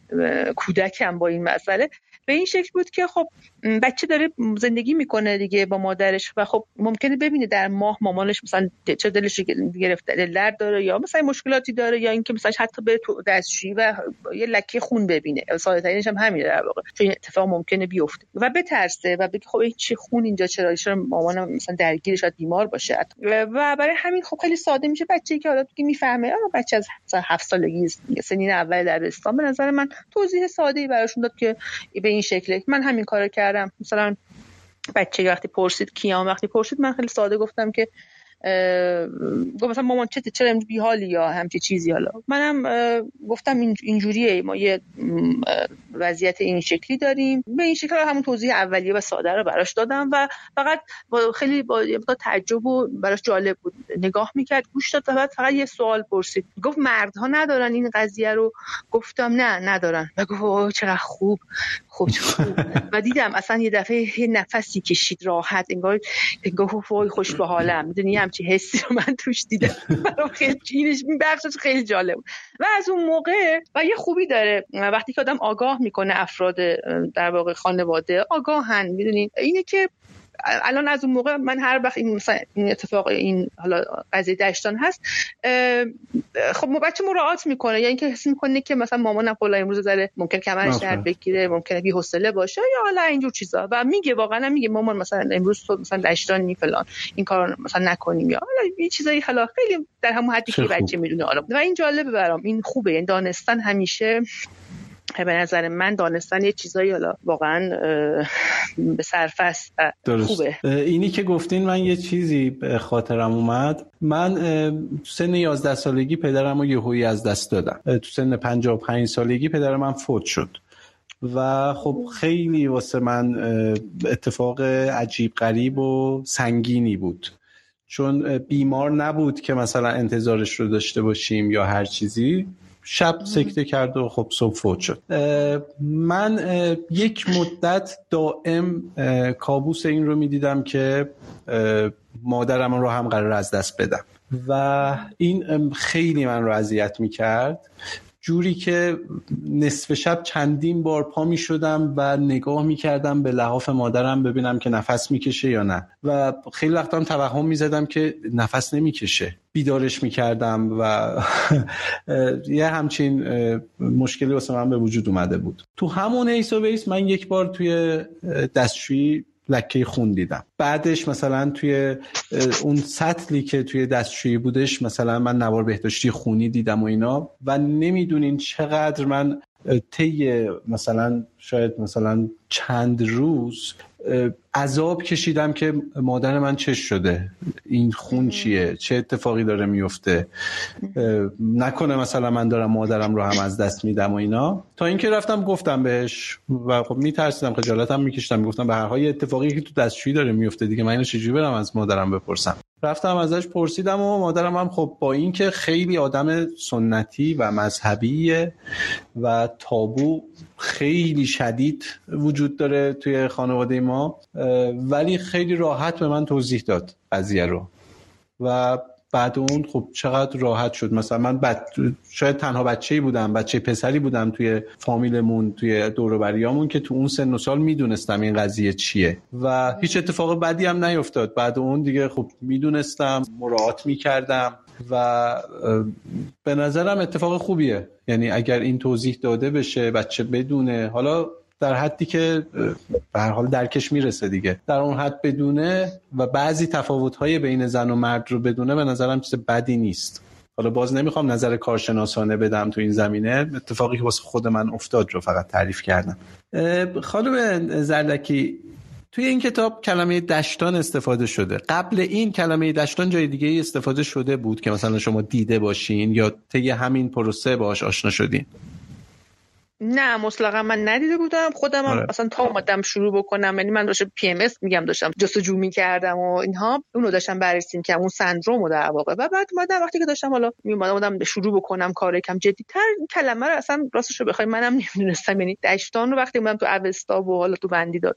کودکم با این مسئله. به این شکل بود که خب بچه داره زندگی می‌کنه دیگه با مادرش و خب ممکنه ببینه در ماه مامانش مثلا چه دلش گرفته درد داره یا مثلا مشکلاتی داره یا اینکه مثلا حتی به تو دستشویی و یه لکه خون ببینه. ساده ترینش هم همینه در واقع. چون اتفاق ممکنه بیفته. و بترسه و بگه خب این چه خون اینجا چرا چرا مامانم مثلا درگیر شاید بیمار باشه. و برای همین خب خیلی ساده میشه بچه‌ای که حالا دیگه می‌فهمه بچه از هفت سالگی سنین اول دبستان به نظر من توضیح ساده ای براشون داد که به این شکله من همین کارو کردم. مثلا بچه وقتی پرسید کیام وقتی پرسید من خیلی ساده گفتم که گفت مثلا مامان چه چرا امروز بیحالی یا همچی چیزی حالا؟ منم گفتم اینجوریه ما یه وضعیت این شکلی داریم. به این شکل همون توضیح اولیه و ساده رو براش دادم و فقط با خیلی با تعجب و براش جالب بود. نگاه می‌کرد گوش داد و فقط یه سوال پرسید. گفت مردها ندارن این قضیه رو؟ گفتم نه ندارن. و گفت چقدر خوب. خوب. و دیدم اصلا یه دفعه یه نفسی کشید راحت انگار گفت وای خوش به حالم می‌دونی همچی حسی رو من توش دیدم. خیلی اینش این بخشش خیلی جالب و از اون موقع و یه خوبی داره. وقتی که آدم آگاه می‌کنه افراد در واقع خانواده آگاهن. می‌دونین اینه که الان از اون موقع من هر وقت این مثلا این اتفاق این حالا قضیه دشتان هست خب بچه مراعات می‌کنه. یعنی اینکه حس می‌کنه که مثلا مامانم خلا امروز زره ممکن کمرش درد بگیره ممکنه بی حوصله باشه یا حالا اینجور چیزا. و میگه واقعا میگه مامان مثلا امروز تو مثلا دشتانی فلان این کار مثلا نکنیم یا حالا این چیزایی حالا خیلی در همون حدی که بچه می‌دونه حالا. و این جالبه برام. این خوبه. این دانستن همیشه به نظر من دانستن یه چیزایی حالا واقعا به صرف خوبه. اینی که گفتین من یه چیزی به خاطرم اومد. من تو سن 11 سالگی پدرم رو یهویی از دست دادم. تو سن 55 سالگی پدر من فوت شد. و خب خیلی واسه من اتفاق عجیب غریب و سنگینی بود. چون بیمار نبود که مثلا انتظارش رو داشته باشیم یا هر چیزی. شب سکته کرد و خب صبح فوت شد. من یک مدت دائم کابوس این رو می‌دیدم که مادرم رو هم قرار از دست بدم. و این خیلی من رو اذیت می‌کرد. جوری که نصف شب چندین بار پا می شدم و نگاه می کردم به لحاف مادرم ببینم که نفس می‌کشه یا نه. و خیلی وقتا هم توهم می زدم که نفس نمی‌کشه بیدارش می کردم و یه همچین مشکلی واسه من به وجود اومده بود. تو همون ایس و بیس من یک بار توی دستشویی لکه خون دیدم بعدش مثلا توی اون سطلی که توی دستشویی بودش مثلا من نوار بهداشتی خونی دیدم و اینا و نمی‌دونین چقدر من طی مثلا شاید مثلا چند روز عذاب کشیدم که مادر من چش شده. این خون چیه؟ چه اتفاقی داره میفته؟ نکنه مثلا من دارم مادرم رو هم از دست میدم و اینا. تا اینکه رفتم گفتم بهش و خب میترسیدم خجالتم میکشتم گفتم به هر حال اتفاقی که تو دستشویی داره میفته دیگه من اینو چجوری برم از مادرم بپرسم؟ رفتم ازش پرسیدم و مادرم هم خب با اینکه خیلی آدم سنتی و مذهبیه و تابو خیلی شدید وجود داره توی خانواده ما ولی خیلی راحت به من توضیح داد قضیه رو. و بعد اون خب چقدر راحت شد. مثلا من بد... شاید تنها بچه بودم بچه پسری بودم توی فامیلمون توی دوروبریامون که تو اون سن و سال می‌دونستم این قضیه چیه. و هیچ اتفاق بدی هم نیفتاد. بعد اون دیگه خب می‌دونستم مراعات می‌کردم و به نظرم اتفاق خوبیه. یعنی اگر این توضیح داده بشه بچه بدونه حالا در حدی که به هر حال درکش می‌رسه دیگه. در اون حد بدونه و بعضی تفاوت‌های بین زن و مرد رو بدونه به نظرم چیز بدی نیست. حالا باز نمی‌خوام نظر کارشناسانه بدم تو این زمینه. اتفاقی که واسه خود من افتاد رو فقط تعریف کردم. خانم زردکی توی این کتاب کلمه دشتان استفاده شده. قبل این کلمه دشتان جای دیگه استفاده شده بود که مثلا شما دیده باشین یا طی همین پروسه باش آشنا شدین. نه مطلقا من ندیده بودم. خودم هم آره. اصلا تا اومدم شروع بکنم یعنی من داشتم PMS میگم داشتم جستجو می‌کردم و اینها. اونو داشتم بررسی که اون سندرومو در واقع. و بعد اومدم وقتی که داشتم حالا میومدم به شروع بکنم کار کم جدیتر. کلمه رو اصلا راستش رو بخوای منم نمی‌دونستم. یعنی دشتان رو وقتی اومدم تو اوستا و حالا تو وندیداد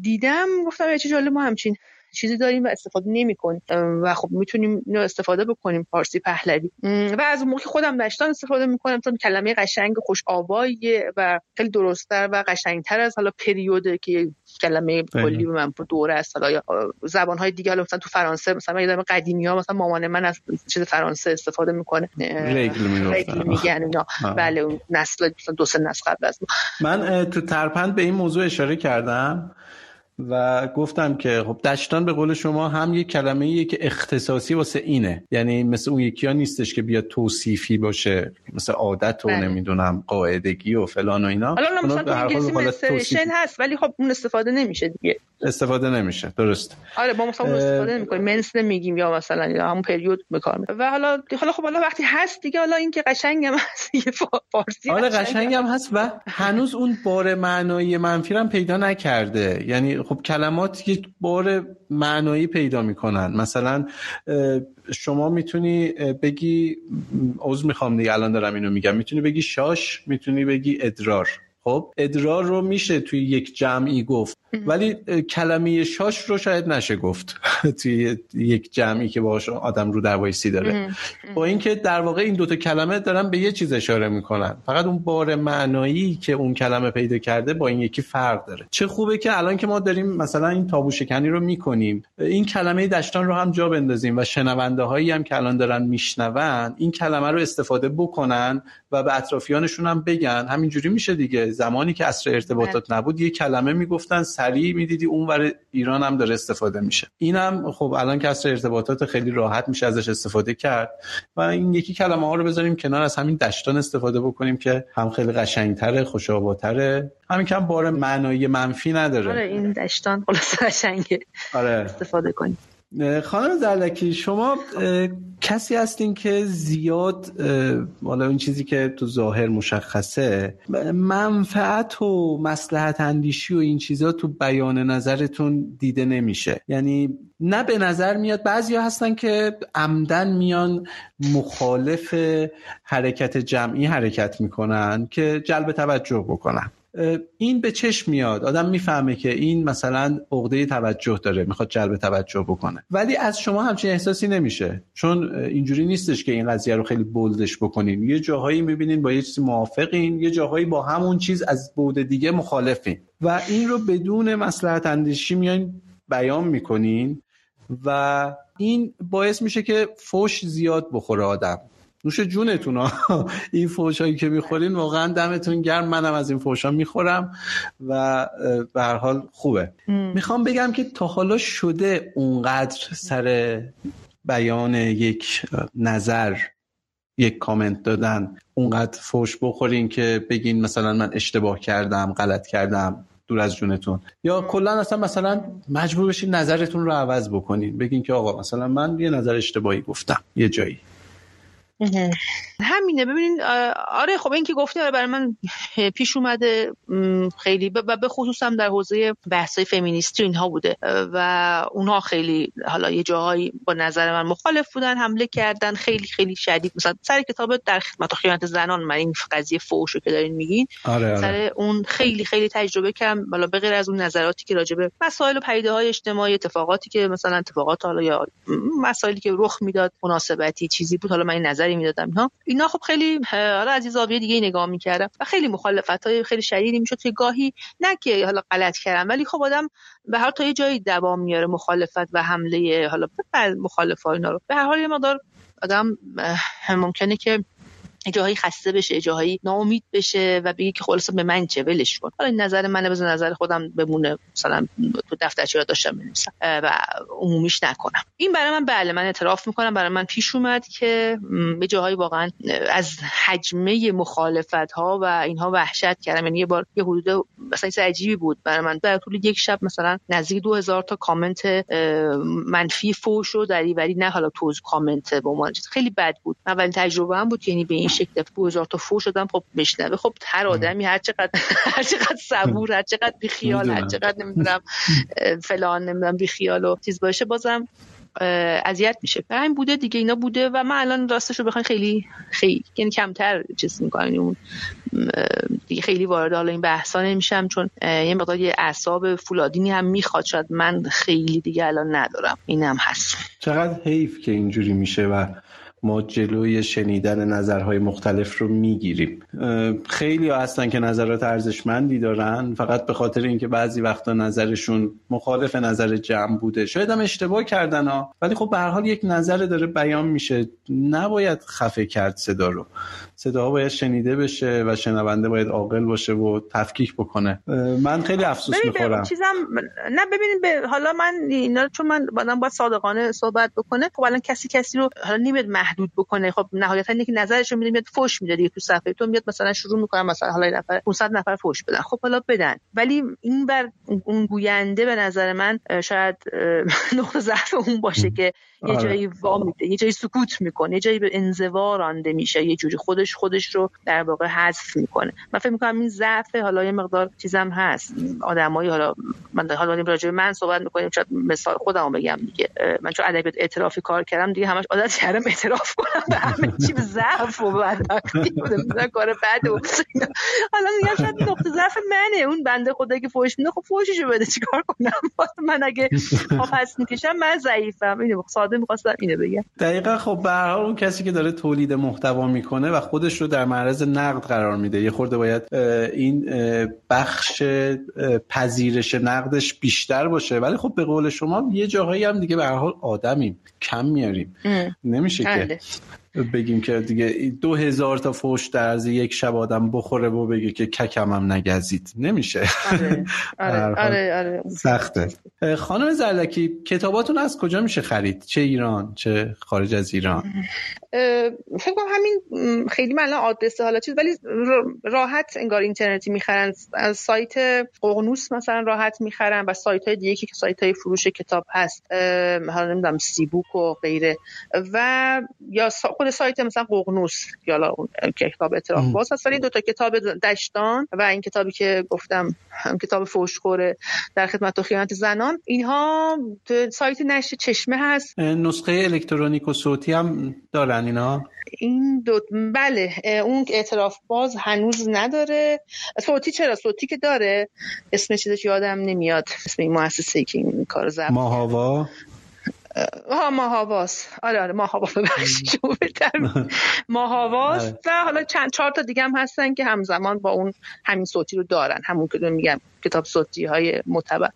دیدم گفتم چه جالب ما همچین چیزی داریم و استفاده نمی کنیم و خب می‌تونیم اینو استفاده بکنیم فارسی پهلوی. و از اون موقع خودم دشتان استفاده می‌کنم چون کلمه قشنگ خوش آواییه و خیلی درستتر و قشنگتر از حالا پریوده که کلمه کلی به من دوره است. حالا یا زبان های دیگه حالا مثلا تو فرانسه مثلا یادم قدیمی ها مثلا مامان من از چیز فرانسه استفاده می‌کنه. رگل میگن بله نسل مثلا دو سه نسل قبل از من تو ترپند به این موضوع اشاره کردم. و گفتم که خب دشتان به قول شما هم یک کلمه ایه که اختصاصی واسه اینه. یعنی مثل اون یکی ها نیستش که بیاد توصیفی باشه. مثل عادت و بله. نمی‌دونم قاعدگی و فلان و اینا. حالا مثلا تو انگلیسی هست ولی خب اون استفاده نمیشه دیگه. استفاده نمیشه. درست. آره با مثلا استفاده نمی‌کنیم. منس نمیگیم یا مثلا یا همون پریود به کار و حالا حالا خب حالا وقتی هست دیگه حالا این که قشنگم هست یه فارسی آره قشنگم هست. و هنوز اون بار معنایی منفی هم پیدا نکرده. یعنی خب کلمات یک بار معنایی پیدا می‌کنن. مثلا شما می‌تونی بگی عوض می‌خوام دیگه الان دارم اینو میگم. می‌تونی بگی شاش می‌تونی بگی ادرار. خب ادرار رو میشه توی یک جمعی گفت. ولی کلمه شاش رو شاید نشه گفت. توی یک جمعی که باهاش آدم رو در وایسی داره. با اینکه در واقع این دوتا کلمه دارن به یه چیز اشاره می‌کنن. فقط اون بار معنایی که اون کلمه پیدا کرده با این یکی فرق داره. چه خوبه که الان که ما داریم مثلا این تابو شکنی رو می‌کنیم این کلمه دشتان رو هم جا بندازیم و شنونده هایی هم که الان دارن میشنون این کلمه رو استفاده بکنن و به اطرافیانشون هم بگن. همینجوری میشه دیگه. زمانی که اصر ارتباطات. نبود یه کلمه می‌گفتن سریع می‌دیدی اونور ایران هم داره استفاده میشه. اینم خب الان که اصر ارتباطات خیلی راحت میشه ازش استفاده کرد. و این یکی کلمه ها رو بذاریم کنار از همین دشتان استفاده بکنیم که هم خیلی قشنگتره خوشاباتره همین کم بار معنایی منفی نداره. آره این دشتان خلاص قشنگه. آره. استفاده کنیم. خانم زردکی شما کسی هستین که زیاد حالا این چیزی که تو ظاهر مشخصه منفعت و مسلحت اندیشی و این چیزا تو بیان نظرتون دیده نمیشه. یعنی نه به نظر میاد بعضی هستن که عمدن میان مخالف حرکت جمعی حرکت می‌کنن که جلب توجه بکنن. این به چشم میاد. آدم می‌فهمه که این مثلا عقده توجه داره می‌خواد جلب توجه بکنه. ولی از شما همچین احساسی نمیشه. چون اینجوری نیستش که این قضیه رو خیلی بولدش بکنین. یه جاهایی می‌بینین با یه چیزی موافقین یه جاهایی با همون چیز از بود دیگه مخالفین. و این رو بدون مسلحت اندیشی میان بیان می‌کنین و این باعث میشه که فوش زیاد بخوره آدم. نوش جونتون ها. این فوشایی که می‌خورین واقعا دمتون گرم. منم از این فوشا می‌خورم و به هر حال خوبه. می‌خوام بگم که تا حالا شده اونقدر سر بیان یک نظر یک کامنت دادن اونقدر فوش بخورین که بگین مثلا من اشتباه کردم غلط کردم دور از جونتون. یا کلا اصلا مثلا مجبور بشین نظرتون رو عوض بکنین. بگین که آقا مثلا من یه نظر اشتباهی گفتم یه جایی. Mm-hmm. همینه. ببینین آره خب این که گفتی آره برای من پیش اومده خیلی و به خصوص هم در حوزه بحثای فمینیستی اینها بوده. و اونها خیلی حالا یه جاهایی با نظر من مخالف بودن حمله کردن خیلی خیلی شدید. مثلا سر کتاب در خدمت خیانت زنان من این قضیه فوشو که دارین میگین آره آره. سر اون خیلی خیلی تجربه کردم حالا به غیر از اون نظراتی که راجع به مسائل و پدیده های اجتماعی اتفاقاتی که مثلا اتفاقات حالا یا مسائلی که رخ می‌داد مناسبتی چیزی بود حالا من این نظری می‌دادم اینا اینا خب خیلی حالا از زاویه دیگه نگاه می‌کردم و خیلی مخالفت های خیلی شدیدی می‌شد که گاهی نه که حالا غلط کردم ولی خب آدم به هر تا یه جایی دوام میاره مخالفت و حمله حالا مخالفا اینا رو. به هر حال یه مقدار آدم ممکنه که جاهایی خسته بشه جاهایی ناامید بشه و بگه که خلاص به من چه ولش کن. حالا این نظر منه بزن نظر خودم بمونه. مثلا تو دفترچه را داشتم بنویسم و عمومیش نکنم. این برای من بله من اعتراف می‌کنم. برای من پیش اومد که به جاهایی واقعا از حجمه مخالفت ها و اینها وحشت کردم. یعنی یه بار یه حدود مثلا عجیبی بود برای من. در طول یک شب مثلا نزدیک 2000 تا کامنت منفی فوش و دریوری نه حالا توز کامنت به عنوان خیلی بد بود. اولین تجربه هم بود یعنی به این شکل 2000 تا فوش شدم خب بشنوه. خب هر آدمی هر چقدر هر چقدر صبور هر چقدر بیخیال هر چقدر نمی‌دونم فلان نمی‌دونم بیخیال و چیز باشه بازم اذیت میشه. و همین بوده دیگه اینا بوده و من الان راستش رو بخواین خیلی خیلی یعنی کمتر چیز می‌کنم اون دیگه خیلی وارد حالا این بحثا نمیشم چون یه مقدار یه اعصاب فولادینی هم می‌خواد. شاید من خیلی دیگه الان ندارم. اینم هست. چقدر حیف که اینجوری میشه و ما جلوی شنیدن نظرهای مختلف رو می‌گیریم. خیلی ها هستن که نظرات ارزشمندی دارن فقط به خاطر اینکه بعضی وقتا نظرشون مخالف نظر جمع بوده. شاید هم اشتباه کردن ها ولی خب به هر حال یک نظر داره بیان میشه. نباید خفه کرد صدا رو. صداها باید شنیده بشه و شنونده باید عاقل باشه و تفکیک بکنه. من خیلی افسوس می‌خورم. چیزم نه ببینید به حالا من اینا چون من بعدم باید صادقانه صحبت بکنه خب الان کسی کسی رو حالا نمیاد محدود بکنه. خب نهایتا اینکه نظرش رو میده میاد فوش میده دیگه تو صفحه. تو میاد مثلا شروع می‌کنه مثلا حالا نفر 500 نفر فوش بدن. خب حالا بدن. ولی این بر اون گوینده به نظر من شاید نقطه ضعف اون باشه که یه آره. جایی وا میده یه جایی سکوت می‌کنه یه جایی به انزوا رانده میشه یه جوری خودش خودش رو در واقع حذف می‌کنه. من فکر می‌کنم این ضعف حالا یه مقدار چیزم هست. آدمایی حالا من حالا راجع من صحبت می‌کنیم شاید مثال خودمو بگم دیگه. من چون ادبیات اعترافی کار کردم دیگه همش عادت کردم اعتراف کنم به همه چی به ضعف و بدبختی کار بد و حالا میگم شاید نقطه ضعف منه. اون بنده خدایی که فوش میده خب فوششو بده چیکار کنم؟ من اگه پس می‌کشم من ضعیفم. اینو ساده می‌خواستم اینو بگم دقیقا خب به هر اون کسی که داره تولید محتوا می‌کنه و خودش رو در معرض نقد قرار میده. یه خورده باید این بخش پذیرش نقدش بیشتر باشه. ولی خب به قول شما یه جاهایی هم دیگه به هر حال آدمیم. کم میاریم. نمیشه که. بله. بگیم که دیگه دو هزار تا فوش در از یک شب آدم بخوره و بگه که ککم هم نگزید. نمیشه. آره آره, آره, آره. سخته. خانم زردکی کتاباتون از کجا میشه خرید؟ چه ایران چه خارج از ایران؟ فکر کنم همین خیلی من آدرس حالا چیز ولی راحت انگار اینترنتی می‌خرن. از سایت ققنوس مثلا راحت می‌خرن و سایت های دیگه که سایت های فروش کتاب هست حالا نمی‌دونم سیبوک و غیره. و یا خود سایت مثلا ققنوس یا اون کتاب اعتراف باز هست. ولی دو تا کتاب دشتان و این کتابی که گفتم هم کتاب فوشخوره در خدمت و خیانت زنان. اینها سایت نشر چشمه هست. نسخه الکترونیک و صوتی هم دارن اینا؟ این دو بله اون اعتراف باز هنوز نداره. صوتی چرا؟ صوتی که داره. اسم چیزش یادم نمیاد. اسم این مؤسسه که این کار زبط ماهاوا ها ماهاواس آره آره ماهاوا ببخشید. ماهاواس آره. و حالا چند چهار تا دیگه هم هستن که همزمان با اون همین صوتی رو دارن. همون که میگم کتاب صوتی های معتبر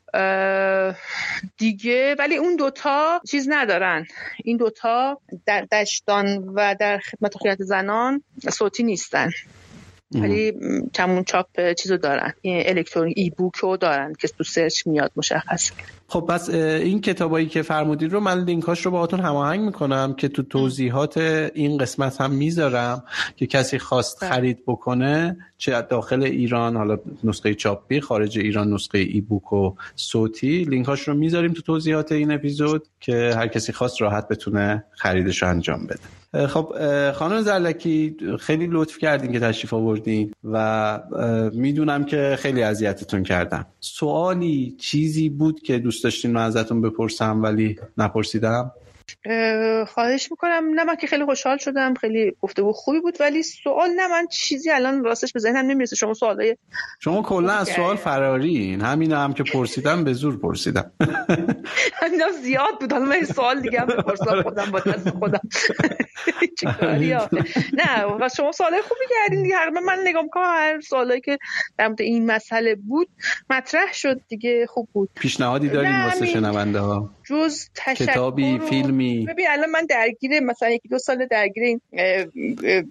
دیگه ولی اون دوتا چیز ندارن. این دوتا در دشتان و در خدمت خیانت زنان صوتی نیستن. ولی کمون چاپ چیزو دارن. الکترونیک ای بوک رو دارن که تو سرچ میاد مشخص. خب پس این کتابایی که فرمودید رو من لینکاش رو باهاتون هماهنگ می‌کنم که تو توضیحات این قسمت هم می‌ذارم که کسی خواست بله. خرید بکنه چه داخل ایران حالا نسخه چاپی خارج ایران نسخه ای بوک و صوتی لینکاش رو می‌ذاریم تو توضیحات این اپیزود که هر کسی خواست راحت بتونه خریدش رو انجام بده. خب خانم زرلکی خیلی لطف کردین که تشریف آوردین و می‌دونم که خیلی اذیتتون کردم. سوالی چیزی بود که دوست داشتین من ازتون بپرسم ولی نپرسیدم. خواهش می‌کنم. نه من که خیلی خوشحال شدم. خیلی گفتگو خوبی بود. ولی سوال نه من چیزی الان راستش به ذهنم نمی‌رسه. شما سوالای شما کلا از سوال فرارین. همین هم که پرسیدم به زور پرسیدم. اینا زیاد بود. حالا من سوال دیگه هم بپرسم. خودم با دست خودم. نه و شما سوال خوبی کردین دیگه. من نگاه می‌کنم. هر سوالایی که در مورد این مسئله بود مطرح شد دیگه. خوب بود. پیشنهادی دارین واسه شنونده ها؟ جز تشکر کتابی فیلمی. ببین الان من درگیر مثلا یکی دو سال درگیر این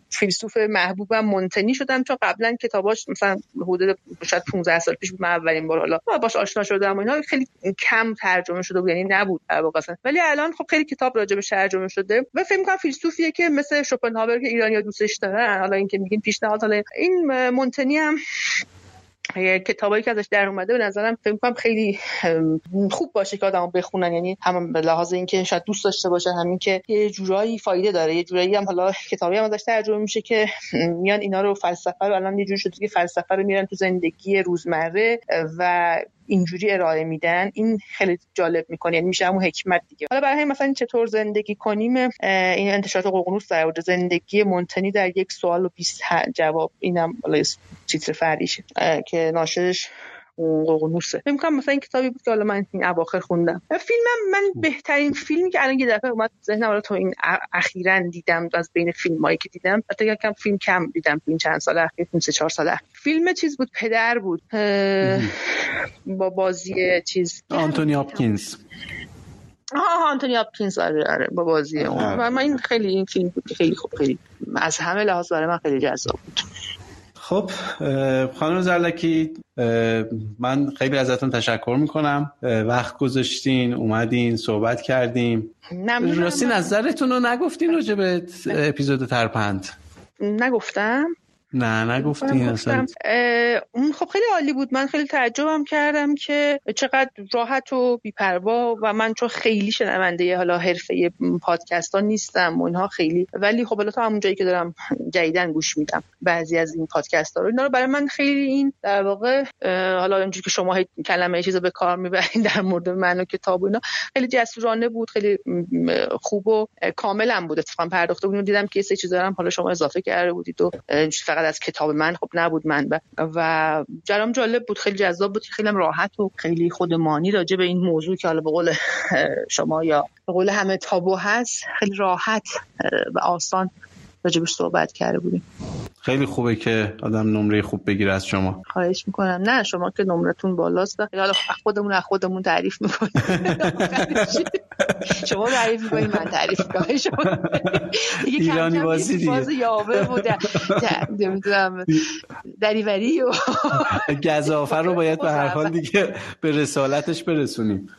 فیلسوف محبوبم مونتنی شدم چون قبلا کتاباش مثلا حدود شاید 15 سال پیش بود. من اولین بار حالا باش آشنا شدم و اینا خیلی کم ترجمه شده بود یعنی نبود در واقع ولی الان خب خیلی کتاب راجع به ترجمه شده و فکر کنم فیلسوفیه که مثل شوپنهاور که ایرانیا دوستش دارن. حالا اینکه میگین پیشنهاد حالا این مونتنی هم کتابایی که ازش در اومده به نظرم فکر کنم خیلی خوب باشه که آدمو بخونن. یعنی هم به لحاظ اینکه شاید دوست داشته باشن همین که یه جورایی فایده داره. یه جورایی هم حالا کتابی هم ازش ترجمه میشه که میان اینا رو فلسفه رو الان یه جور شده که فلسفه رو میارن تو زندگی روزمره و اینجوری ارائه میدن این خیلی جالب می‌کنه یعنی میشه همون حکمت دیگه. حالا برای مثلا چطور زندگی کنیم این انتشارات ققنوس در زندگی منتنی در یک سوال و 20 جواب اینم حالا تیتر فریشه که ناشرش ققنوسه فکر کنم مثلا این کتابی بود که حالا من این اواخر خوندم. فیلمم من بهترین فیلمی که الان یه دفعه اومد ذهنم حالا تو این اخیرا دیدم از بین فیلمایی که دیدم حتی یکم فیلم کم دیدم این چند سال اخیر سه چهار سال اخیر. فیلم چیز بود پدر بود. با بازی چیز. آنتونی هاپکینز. ها آنتونی هاپکینز آره آره با بازی اون. و من این خیلی این فیلم بود خیلی خوب خیلی از همه لحاظ برای من خیلی جذاب بود. خب خانم زرلکی من خیلی ازتون تشکر می‌کنم. وقت گذاشتین اومدین صحبت کردیم. راستی نظرتون رو نگفتین راجع به اپیزود ترپند؟ نگفتم. نه نگفتین اصلا. اون خب خیلی عالی بود. من خیلی تعجبم کردم که چقدر راحت و بیپروا و من چون خیلی شنونده حالا حرفه پادکست ها نیستم و اینها خیلی. ولی خب حالا تا همون جایی که دارم جدیدن گوش میدم بعضی از این پادکست ها رو. اینا رو برای من خیلی این در واقع حالا اینجوری که شما کلمه چیزا به کار می‌برین در مورد من و کتاب و اینا خیلی جسورانه بود خیلی خوب و کاملا بود. اتفاقا پرداخته بودم دیدم که سه چیز دارم حالا شما اضافه کرده بودید و فقط از کتاب من خب نبود من و جرام جالب بود خیلی جذاب بود خیلی راحت و خیلی خودمانی راجع به این موضوع که حالا به قول شما یا به قول همه تابو هست خیلی راحت و آسان راجبش صحبت کرده بودیم. خیلی خوبه که آدم نمره خوب بگیره از شما. خواهش می‌کنم. نه شما که نمرتون بالاست. حالا خودمون از خودمون تعریف می‌کنیم. شما تعریف می‌کنیم من تعریف می‌کنم. شما ایرانی بازی دیگه. باز یاوه بود نمی‌دونم دریوری و گزافه رو باید به هر حال دیگه به رسالتش برسونیم.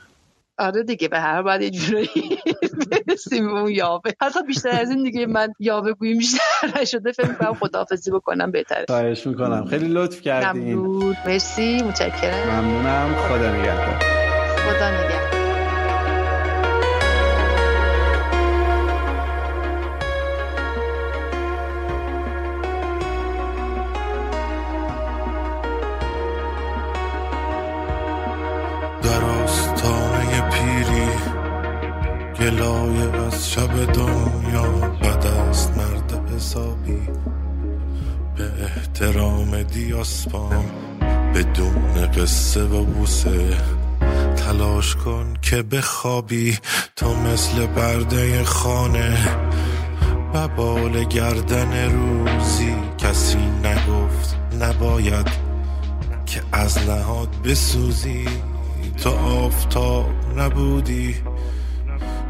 آره دیگه به هر باید یه جورایی برسیم اون یاوه. حتی بیشتر از این دیگه من یاوه گویی بیشتر نشده. فکر می‌کنم خداحافظی بکنم بهتره. خواهش می‌کنم. خیلی لطف کردین. ممنون. مرسی. متشکرم. ممنونم. خدا نگهدار. خدا نگهدار. گلایه از شب دنیا بد است مرد حسابی. به احترام دیاسپام بدون قصه و بوسه. تلاش کن که بخوابی تا مثل برده خانه. و بال گردن روزی کسی نگفت نباید که از نهاد بسوزی. تو آفتاب نبودی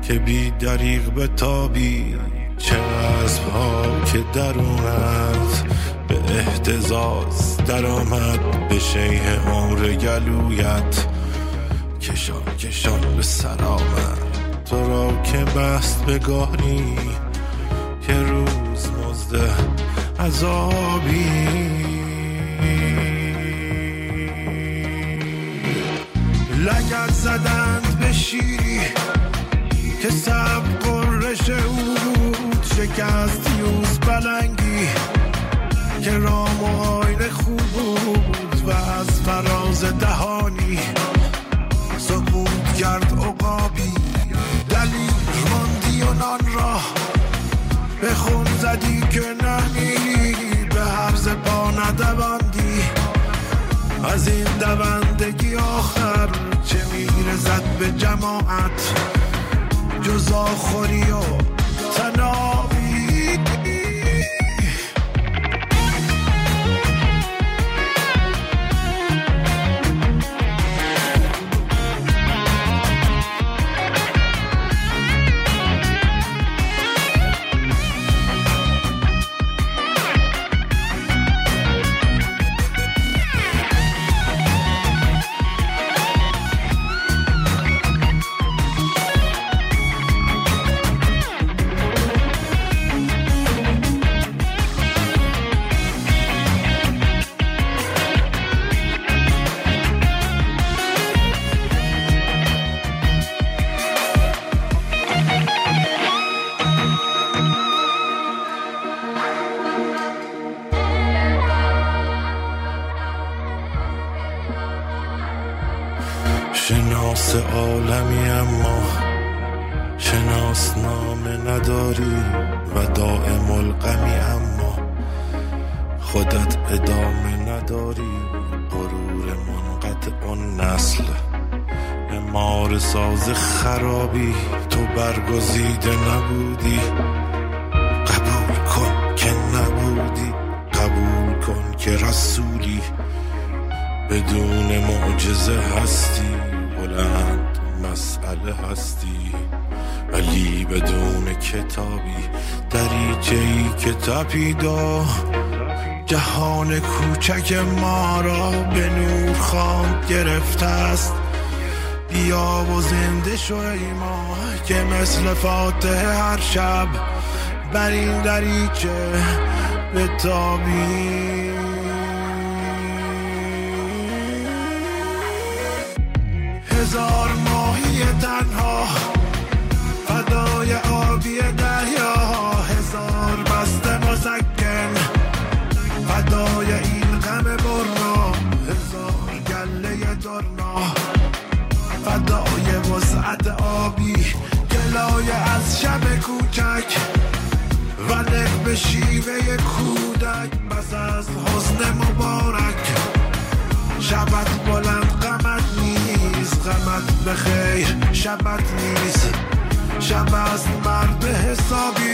که بی دریغ به تابی چه ها که درونت به احتزاز درآمد به شیه عمر گلویت. کشان کشان به سر تو را که بست به گاری که روز مزده عذابی لگت زدند به شیری که سب قرش بود شکست یوز بلنگی که رام و آین خوب بود و از فراز دهانی سکوت کرد عقابی دلیل ماندی و نان را به خون زدی که نمی به حرز پا ندواندی. از این دوندگی آخر چه میرزد به جماعت؟ جز آخوری و تنابی نداری و دائم القمی اما خودت ادامه نداری غرور منقطع اون نسل امار ساز خرابی تو برگزیده نبودی. قبول کن که نبودی. قبول کن که رسولی. بدون معجزه هستی. بلند مسئله هستی. ولی بدون کتابی دریچه ای که تپید جهان کوچک ما را به نور خام گرفته است. بیا و زنده شو ای ما که مثل فاتح هر شب بر این دریچه به تابیم فدای آبی دریا هزار بسته مسکن. فدای این غم برنا هزار گله درنا فدای وسعت آبی گلای از شب کوچک. و به شیوه کودک بس از حسن مبارک. شبت بلند قمت نیست غمت به خیر شبت نیست. شب است مرد حسابی.